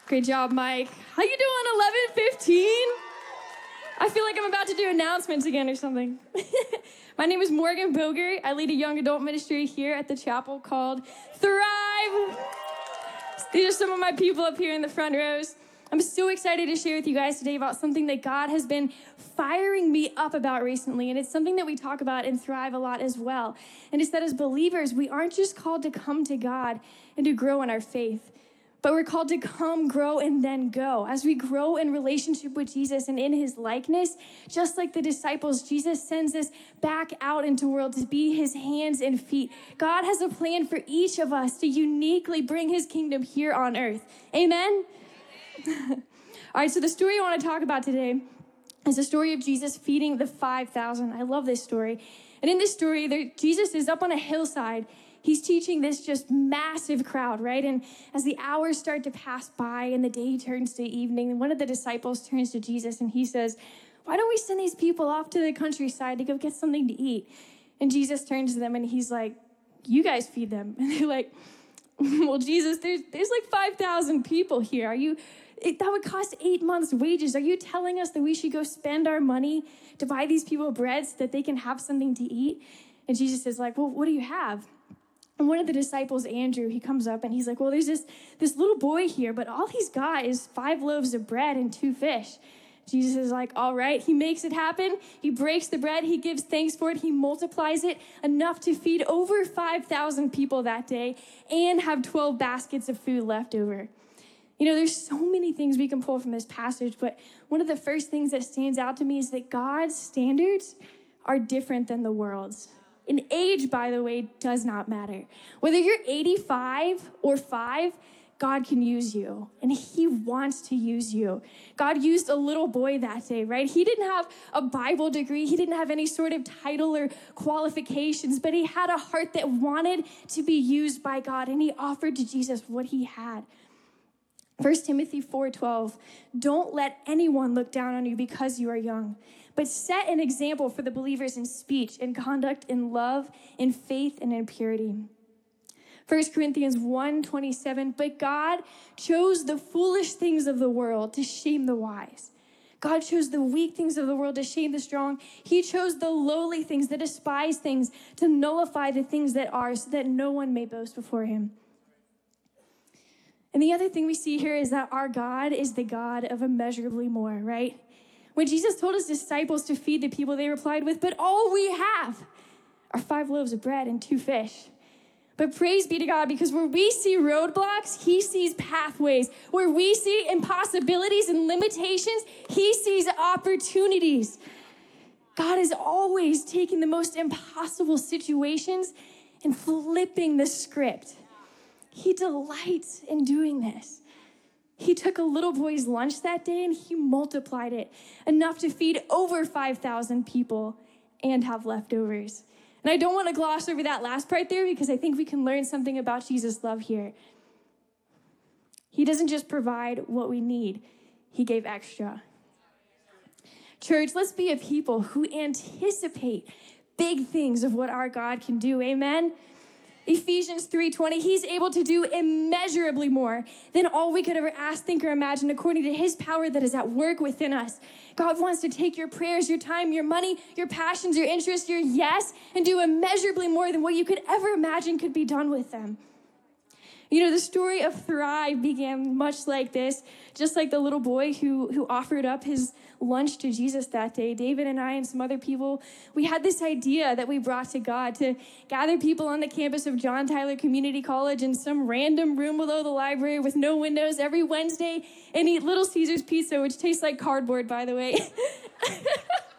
[SPEAKER 6] Great job, Mike. How you doing, 1115? I feel like I'm about to do announcements again or something. My name is Morgan Boger. I lead a young adult ministry here at the chapel called Thrive. These are some of my people up here in the front rows. I'm so excited to share with you guys today about something that God has been firing me up about recently. And it's something that we talk about in Thrive a lot as well. And it's that as believers, we aren't just called to come to God and to grow in our faith but we're called to come, grow, and then go. As we grow in relationship with Jesus and in his likeness, just like the disciples, Jesus sends us back out into the world to be his hands and feet. God has a plan for each of us to uniquely bring his kingdom here on earth. Amen? All right, so the story I want to talk about today is the story of Jesus feeding the 5,000. I love this story. And in this story, there, Jesus is up on a hillside he's teaching this just massive crowd, right? And as the hours start to pass by and the day turns to evening, one of the disciples turns to Jesus and he says, Why don't we send these people off to the countryside to go get something to eat? And Jesus turns to them and he's like, You guys feed them. And they're like, Well, Jesus, there's, there's like 5,000 people here. Are you, it, that would cost eight months' wages. Are you telling us that we should go spend our money to buy these people bread so that they can have something to eat? And Jesus is like, Well, what do you have? And one of the disciples, Andrew, he comes up and he's like, Well, there's this, this little boy here, but all he's got is five loaves of bread and two fish. Jesus is like, All right, he makes it happen. He breaks the bread, he gives thanks for it, he multiplies it enough to feed over 5,000 people that day and have 12 baskets of food left over. You know, there's so many things we can pull from this passage, but one of the first things that stands out to me is that God's standards are different than the world's. And age, by the way, does not matter. Whether you're 85 or 5, God can use you and He wants to use you. God used a little boy that day, right? He didn't have a Bible degree, he didn't have any sort of title or qualifications, but he had a heart that wanted to be used by God and he offered to Jesus what he had. 1 Timothy 4:12 Don't let anyone look down on you because you are young, but set an example for the believers in speech, in conduct, in love, in faith, and in purity. 1 Corinthians 1 27, but God chose the foolish things of the world to shame the wise. God chose the weak things of the world to shame the strong. He chose the lowly things, the despised things, to nullify the things that are, so that no one may boast before him. And the other thing we see here is that our God is the God of immeasurably more, right? When Jesus told his disciples to feed the people, they replied with, But all we have are five loaves of bread and two fish. But praise be to God, because where we see roadblocks, He sees pathways. Where we see impossibilities and limitations, He sees opportunities. God is always taking the most impossible situations and flipping the script. He delights in doing this. He took a little boy's lunch that day and he multiplied it enough to feed over 5,000 people and have leftovers. And I don't want to gloss over that last part there because I think we can learn something about Jesus' love here. He doesn't just provide what we need, He gave extra. Church, let's be a people who anticipate big things of what our God can do. Amen. Ephesians 3:20 he's able to do immeasurably more than all we could ever ask think or imagine according to his power that is at work within us. God wants to take your prayers, your time, your money, your passions, your interests, your yes and do immeasurably more than what you could ever imagine could be done with them. You know, the story of Thrive began much like this, just like the little boy who, who offered up his lunch to Jesus that day. David and I and some other people, we had this idea that we brought to God to gather people on the campus of John Tyler Community College in some random room below the library with no windows every Wednesday and eat Little Caesars pizza, which tastes like cardboard, by the way.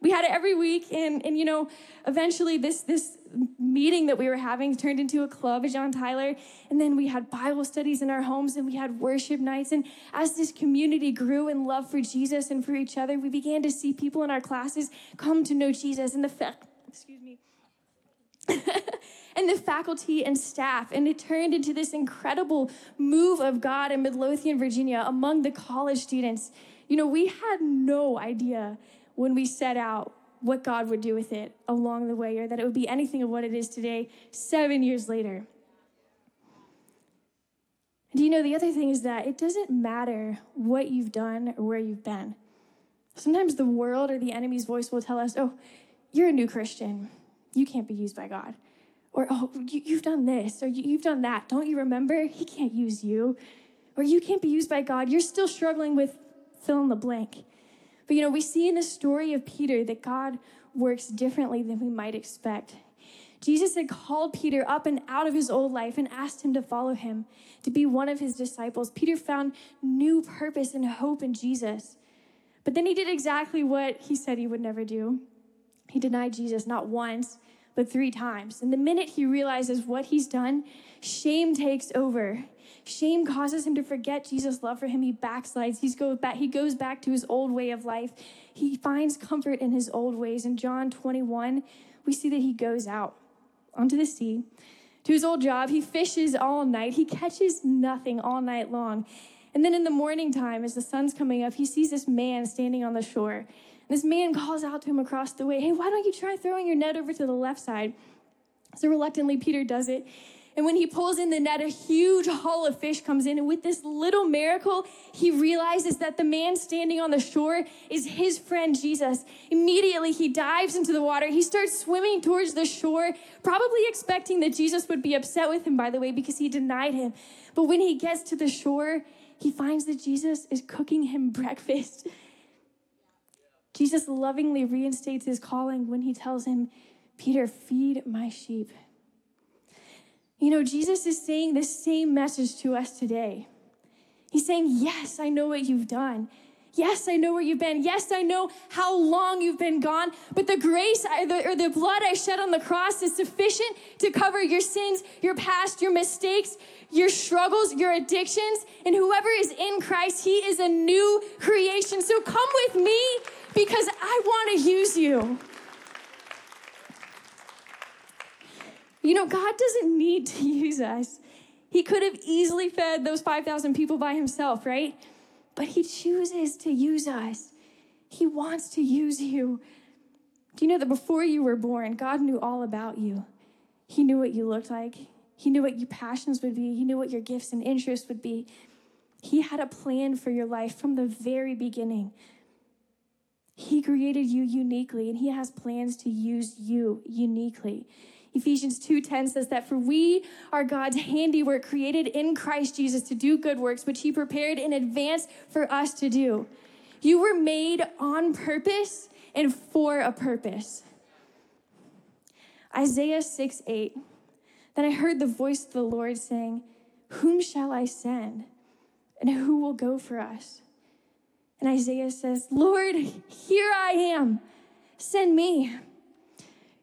[SPEAKER 6] we had it every week, and, and you know, eventually this this meeting that we were having turned into a club at John Tyler. And then we had Bible studies in our homes and we had worship nights. And as this community grew in love for Jesus and for each other, we began to see people in our classes come to know Jesus and the fact, excuse me. and the faculty and staff. And it turned into this incredible move of God in Midlothian, Virginia, among the college students. You know, we had no idea when we set out what God would do with it along the way, or that it would be anything of what it is today, seven years later. Do you know the other thing is that it doesn't matter what you've done or where you've been. Sometimes the world or the enemy's voice will tell us, oh, you're a new Christian. You can't be used by God. Or, oh, you, have done this or you, you've done that. Don't you remember? He can't use you. Or you can't be used by God. You're still struggling with fill in the blank. But you know, we see in the story of Peter that God works differently than we might expect. Jesus had called Peter up and out of his old life and asked him to follow him, to be one of his disciples. Peter found new purpose and hope in Jesus. But then he did exactly what he said he would never do. He denied Jesus not once, but three times. And the minute he realizes what he's done, shame takes over. Shame causes him to forget Jesus' love for him. He backslides. He's go back, he goes back to his old way of life. He finds comfort in his old ways. In John 21, we see that he goes out onto the sea to his old job. He fishes all night. He catches nothing all night long. And then in the morning time, as the sun's coming up, he sees this man standing on the shore. This man calls out to him across the way, Hey, why don't you try throwing your net over to the left side? So reluctantly, Peter does it. And when he pulls in the net, a huge haul of fish comes in. And with this little miracle, he realizes that the man standing on the shore is his friend Jesus. Immediately, he dives into the water. He starts swimming towards the shore, probably expecting that Jesus would be upset with him, by the way, because he denied him. But when he gets to the shore, he finds that Jesus is cooking him breakfast. Jesus lovingly reinstates his calling when he tells him, Peter, feed my sheep. You know, Jesus is saying the same message to us today. He's saying, Yes, I know what you've done. Yes, I know where you've been. Yes, I know how long you've been gone. But the grace I- the- or the blood I shed on the cross is sufficient to cover your sins, your past, your mistakes, your struggles, your addictions. And whoever is in Christ, he is a new creation. So come with me because I want to use you. You know, God doesn't need to use us. He could have easily fed those 5,000 people by himself, right? But he chooses to use us. He wants to use you. Do you know that before you were born, God knew all about you? He knew what you looked like, He knew what your passions would be, He knew what your gifts and interests would be. He had a plan for your life from the very beginning. He created you uniquely, and He has plans to use you uniquely. Ephesians 2:10 says that for we are God's handiwork created in Christ Jesus to do good works which he prepared in advance for us to do. You were made on purpose and for a purpose. Isaiah 6 8. Then I heard the voice of the Lord saying, Whom shall I send? And who will go for us? And Isaiah says, Lord, here I am. Send me.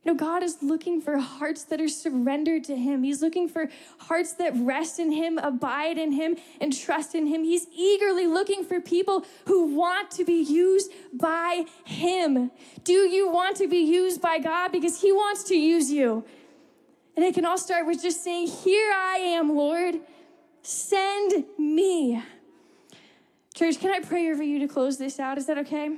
[SPEAKER 6] Know, God is looking for hearts that are surrendered to Him. He's looking for hearts that rest in Him, abide in Him, and trust in Him. He's eagerly looking for people who want to be used by Him. Do you want to be used by God? Because He wants to use you. And it can all start with just saying, Here I am, Lord. Send me. Church, can I pray over you to close this out? Is that okay?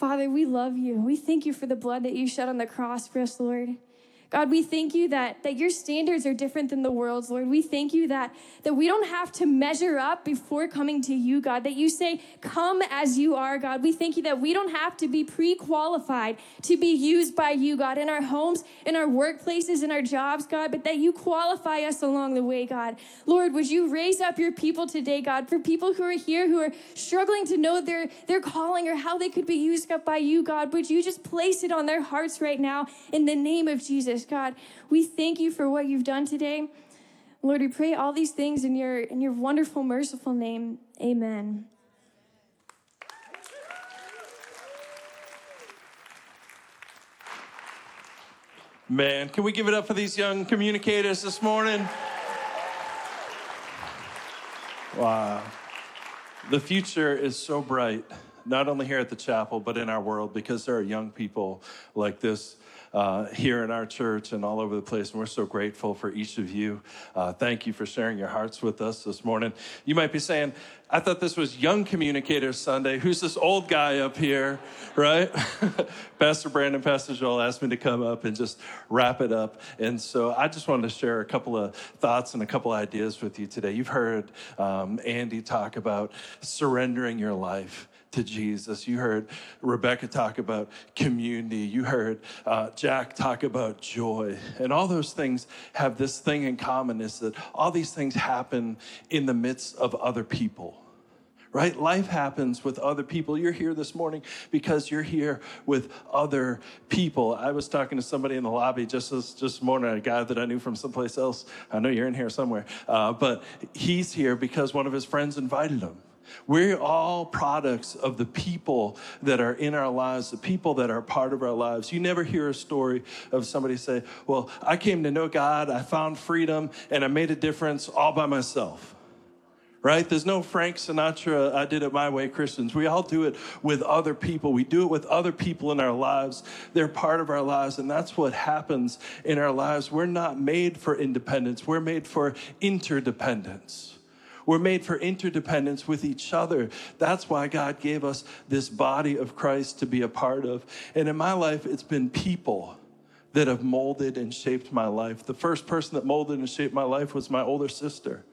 [SPEAKER 6] Father, we love you. We thank you for the blood that you shed on the cross for us, Lord. God, we thank you that, that your standards are different than the world's, Lord. We thank you that, that we don't have to measure up before coming to you, God, that you say, come as you are, God. We thank you that we don't have to be pre qualified to be used by you, God, in our homes, in our workplaces, in our jobs, God, but that you qualify us along the way, God. Lord, would you raise up your people today, God, for people who are here who are struggling to know their, their calling or how they could be used up by you, God? Would you just place it on their hearts right now in the name of Jesus? God, we thank you for what you've done today. Lord, we pray all these things in your in your wonderful, merciful name. Amen.
[SPEAKER 7] Man, can we give it up for these young communicators this morning? Wow. The future is so bright, not only here at the chapel, but in our world, because there are young people like this uh, here in our church and all over the place. And we're so grateful for each of you. Uh, thank you for sharing your hearts with us this morning. You might be saying, I thought this was Young Communicator Sunday. Who's this old guy up here, right? Pastor Brandon, Pastor Joel asked me to come up and just wrap it up. And so I just wanted to share a couple of thoughts and a couple of ideas with you today. You've heard um, Andy talk about surrendering your life to Jesus. You heard Rebecca talk about community. You heard uh, Jack talk about joy. And all those things have this thing in common is that all these things happen in the midst of other people right? Life happens with other people. You're here this morning because you're here with other people. I was talking to somebody in the lobby just this, just morning, a guy that I knew from someplace else. I know you're in here somewhere, uh, but he's here because one of his friends invited him. We're all products of the people that are in our lives, the people that are part of our lives. You never hear a story of somebody say, Well, I came to know God, I found freedom, and I made a difference all by myself right? There's no Frank Sinatra, I did it my way Christians. We all do it with other people. We do it with other people in our lives. They're part of our lives, and that's what happens in our lives. We're not made for independence, we're made for interdependence. We're made for interdependence with each other. That's why God gave us this body of Christ to be a part of. And in my life, it's been people that have molded and shaped my life. The first person that molded and shaped my life was my older sister.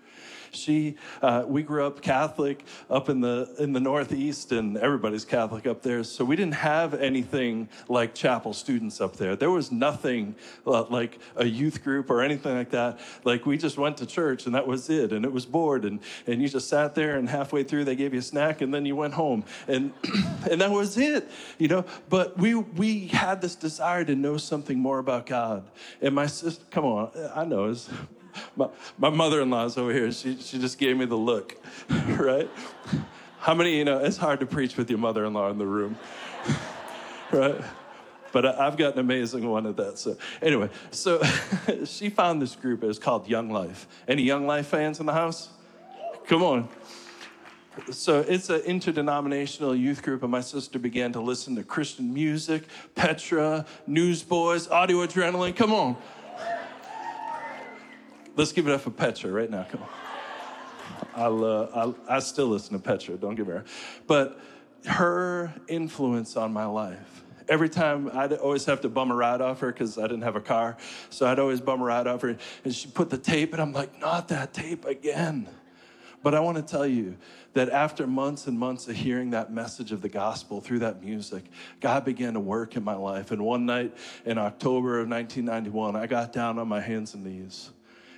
[SPEAKER 7] She, uh, we grew up Catholic up in the in the Northeast, and everybody's Catholic up there. So we didn't have anything like chapel students up there. There was nothing uh, like a youth group or anything like that. Like we just went to church, and that was it. And it was bored, and and you just sat there, and halfway through they gave you a snack, and then you went home, and and that was it. You know. But we we had this desire to know something more about God. And my sister, come on, I know it's my, my mother-in-law's over here. She, she just gave me the look, right? How many, you know, it's hard to preach with your mother-in-law in the room, right? But I- I've got an amazing one at that. So anyway, so she found this group. It was called Young Life. Any Young Life fans in the house? Come on. So it's an interdenominational youth group, and my sister began to listen to Christian music, Petra, Newsboys, Audio Adrenaline. Come on. Let's give it up for Petra right now. Come on. I, love, I, I still listen to Petra, don't get me wrong. But her influence on my life, every time I'd always have to bum a ride off her because I didn't have a car. So I'd always bum a ride off her. And she'd put the tape, and I'm like, not that tape again. But I want to tell you that after months and months of hearing that message of the gospel through that music, God began to work in my life. And one night in October of 1991, I got down on my hands and knees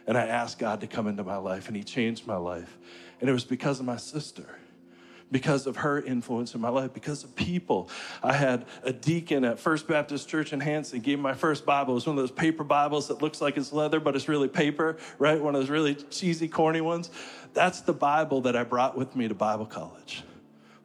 [SPEAKER 7] and I asked God to come into my life, and He changed my life. And it was because of my sister because of her influence in my life, because of people. I had a deacon at First Baptist Church in Hanson gave me my first Bible. It was one of those paper Bibles that looks like it's leather, but it's really paper, right? One of those really cheesy, corny ones. That's the Bible that I brought with me to Bible college.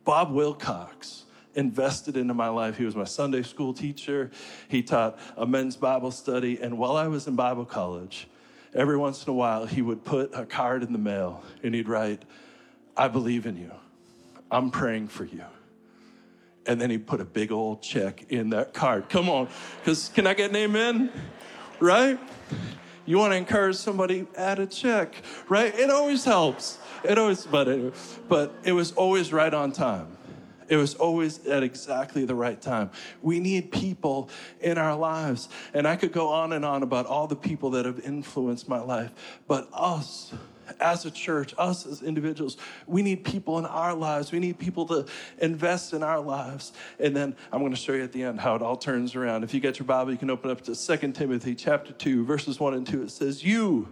[SPEAKER 7] Bob Wilcox invested into my life. He was my Sunday school teacher. He taught a men's Bible study. And while I was in Bible college, every once in a while, he would put a card in the mail and he'd write, I believe in you. I'm praying for you. And then he put a big old check in that card. Come on, because can I get an amen? Right? You want to encourage somebody, add a check, right? It always helps. It always, but it, but it was always right on time. It was always at exactly the right time. We need people in our lives. And I could go on and on about all the people that have influenced my life, but us, as a church, us as individuals, we need people in our lives. We need people to invest in our lives. And then I'm going to show you at the end how it all turns around. If you get your Bible, you can open up to 2 Timothy chapter 2, verses 1 and 2. It says, You,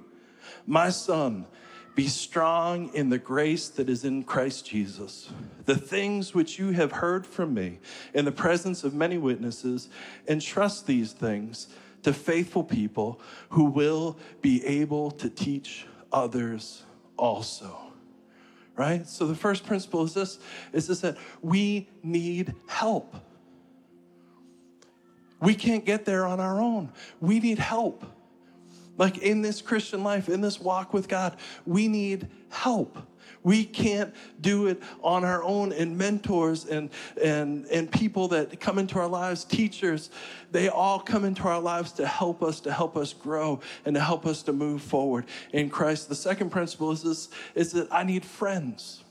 [SPEAKER 7] my son, be strong in the grace that is in Christ Jesus. The things which you have heard from me in the presence of many witnesses, entrust these things to faithful people who will be able to teach others also. Right? So the first principle is this is this that we need help. We can't get there on our own. We need help. Like in this Christian life, in this walk with God, we need help. We can't do it on our own. And mentors and, and, and people that come into our lives, teachers, they all come into our lives to help us, to help us grow, and to help us to move forward in Christ. The second principle is this is that I need friends.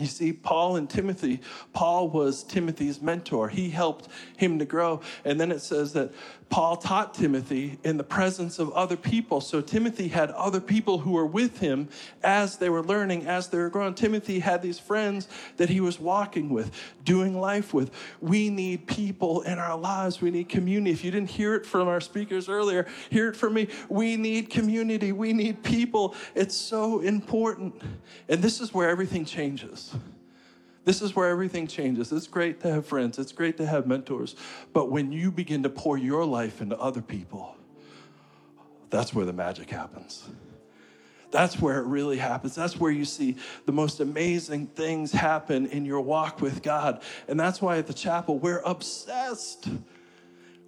[SPEAKER 7] You see, Paul and Timothy, Paul was Timothy's mentor. He helped him to grow. And then it says that Paul taught Timothy in the presence of other people. So Timothy had other people who were with him as they were learning, as they were growing. Timothy had these friends that he was walking with, doing life with. We need people in our lives. We need community. If you didn't hear it from our speakers earlier, hear it from me. We need community. We need people. It's so important. And this is where everything changes. This is where everything changes. It's great to have friends, it's great to have mentors. But when you begin to pour your life into other people, that's where the magic happens. That's where it really happens. That's where you see the most amazing things happen in your walk with God. And that's why at the chapel, we're obsessed.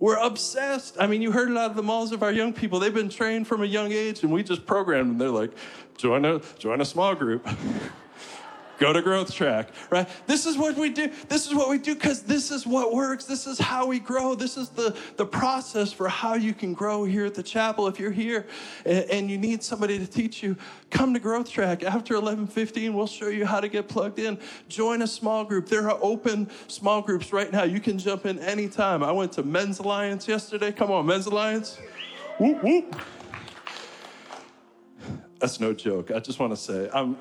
[SPEAKER 7] We're obsessed. I mean, you heard it out of the mouths of our young people. They've been trained from a young age, and we just program them. They're like, join a, join a small group. go to growth track right? This is what we do. This is what we do because this is what works. This is how we grow. This is the, the process for how you can grow here at the chapel. If you're here and, and you need somebody to teach you come to growth track. After 11.15 we'll show you how to get plugged in. Join a small group. There are open small groups right now. You can jump in anytime. I went to men's alliance yesterday. Come on men's alliance. Whoop, whoop. that's no joke. I just want to say i'm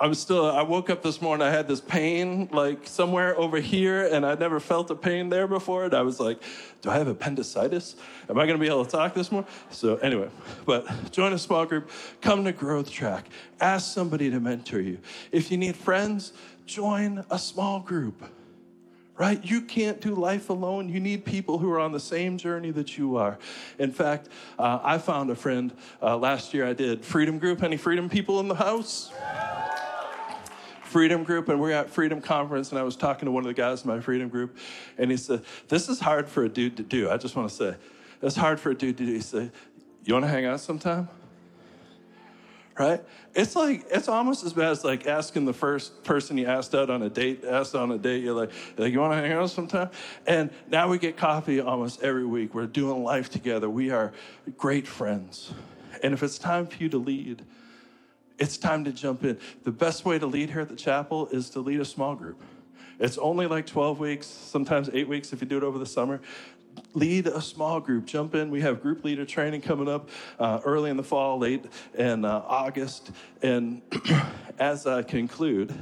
[SPEAKER 7] I'm still, I woke up this morning, I had this pain like somewhere over here, and I'd never felt a pain there before. And I was like, do I have appendicitis? Am I gonna be able to talk this morning? So, anyway, but join a small group, come to Growth Track, ask somebody to mentor you. If you need friends, join a small group right? You can't do life alone. You need people who are on the same journey that you are. In fact, uh, I found a friend uh, last year. I did Freedom Group. Any Freedom people in the house? Freedom Group, and we are at Freedom Conference, and I was talking to one of the guys in my Freedom Group, and he said, This is hard for a dude to do. I just want to say, it's hard for a dude to do. He said, You want to hang out sometime? right? It's like it's almost as bad as like asking the first person you asked out on a date, asked on a date, you're like, like you want to hang out sometime? And now we get coffee almost every week. We're doing life together. We are great friends. And if it's time for you to lead, it's time to jump in. The best way to lead here at the chapel is to lead a small group. It's only like 12 weeks, sometimes eight weeks if you do it over the summer lead a small group. Jump in. We have group leader training coming up uh, early in the fall, late in uh, August. And as I conclude,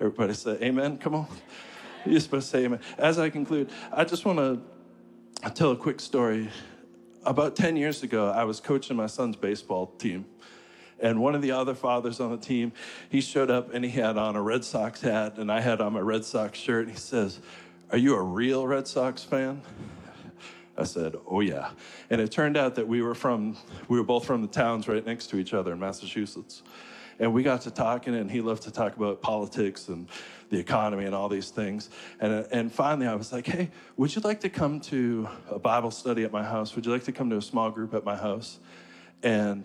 [SPEAKER 7] everybody say amen. Come on. You're supposed to say amen. As I conclude, I just want to tell a quick story. About 10 years ago, I was coaching my son's baseball team. And one of the other fathers on the team, he showed up and he had on a Red Sox hat, and I had on my Red Sox shirt. And he says, are you a real Red Sox fan? I said, Oh, yeah. And it turned out that we were from, we were both from the towns right next to each other in Massachusetts. And we got to talking, and he loved to talk about politics and the economy and all these things. And, and finally, I was like, Hey, would you like to come to a Bible study at my house? Would you like to come to a small group at my house? And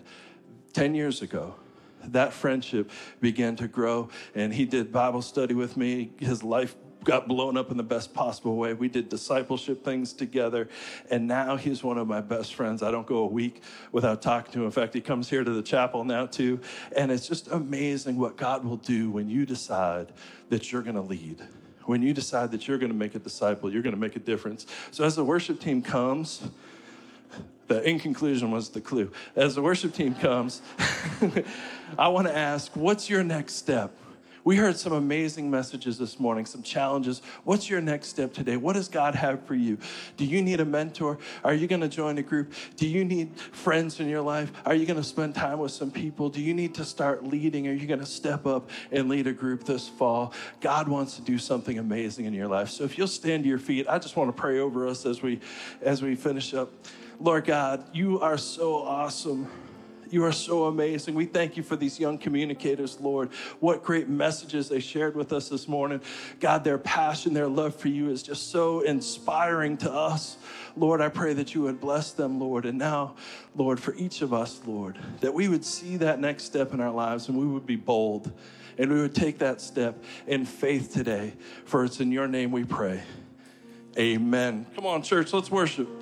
[SPEAKER 7] 10 years ago, that friendship began to grow, and he did Bible study with me. His life got blown up in the best possible way. We did discipleship things together, and now he's one of my best friends. I don't go a week without talking to him. In fact, he comes here to the chapel now too, and it's just amazing what God will do when you decide that you're going to lead. When you decide that you're going to make a disciple, you're going to make a difference. So as the worship team comes, the in conclusion was the clue. As the worship team comes, I want to ask, what's your next step? We heard some amazing messages this morning, some challenges. What's your next step today? What does God have for you? Do you need a mentor? Are you going to join a group? Do you need friends in your life? Are you going to spend time with some people? Do you need to start leading? Are you going to step up and lead a group this fall? God wants to do something amazing in your life. So if you'll stand to your feet, I just want to pray over us as we as we finish up. Lord God, you are so awesome. You are so amazing. We thank you for these young communicators, Lord. What great messages they shared with us this morning. God, their passion, their love for you is just so inspiring to us. Lord, I pray that you would bless them, Lord. And now, Lord, for each of us, Lord, that we would see that next step in our lives and we would be bold and we would take that step in faith today. For it's in your name we pray. Amen. Come on, church, let's worship.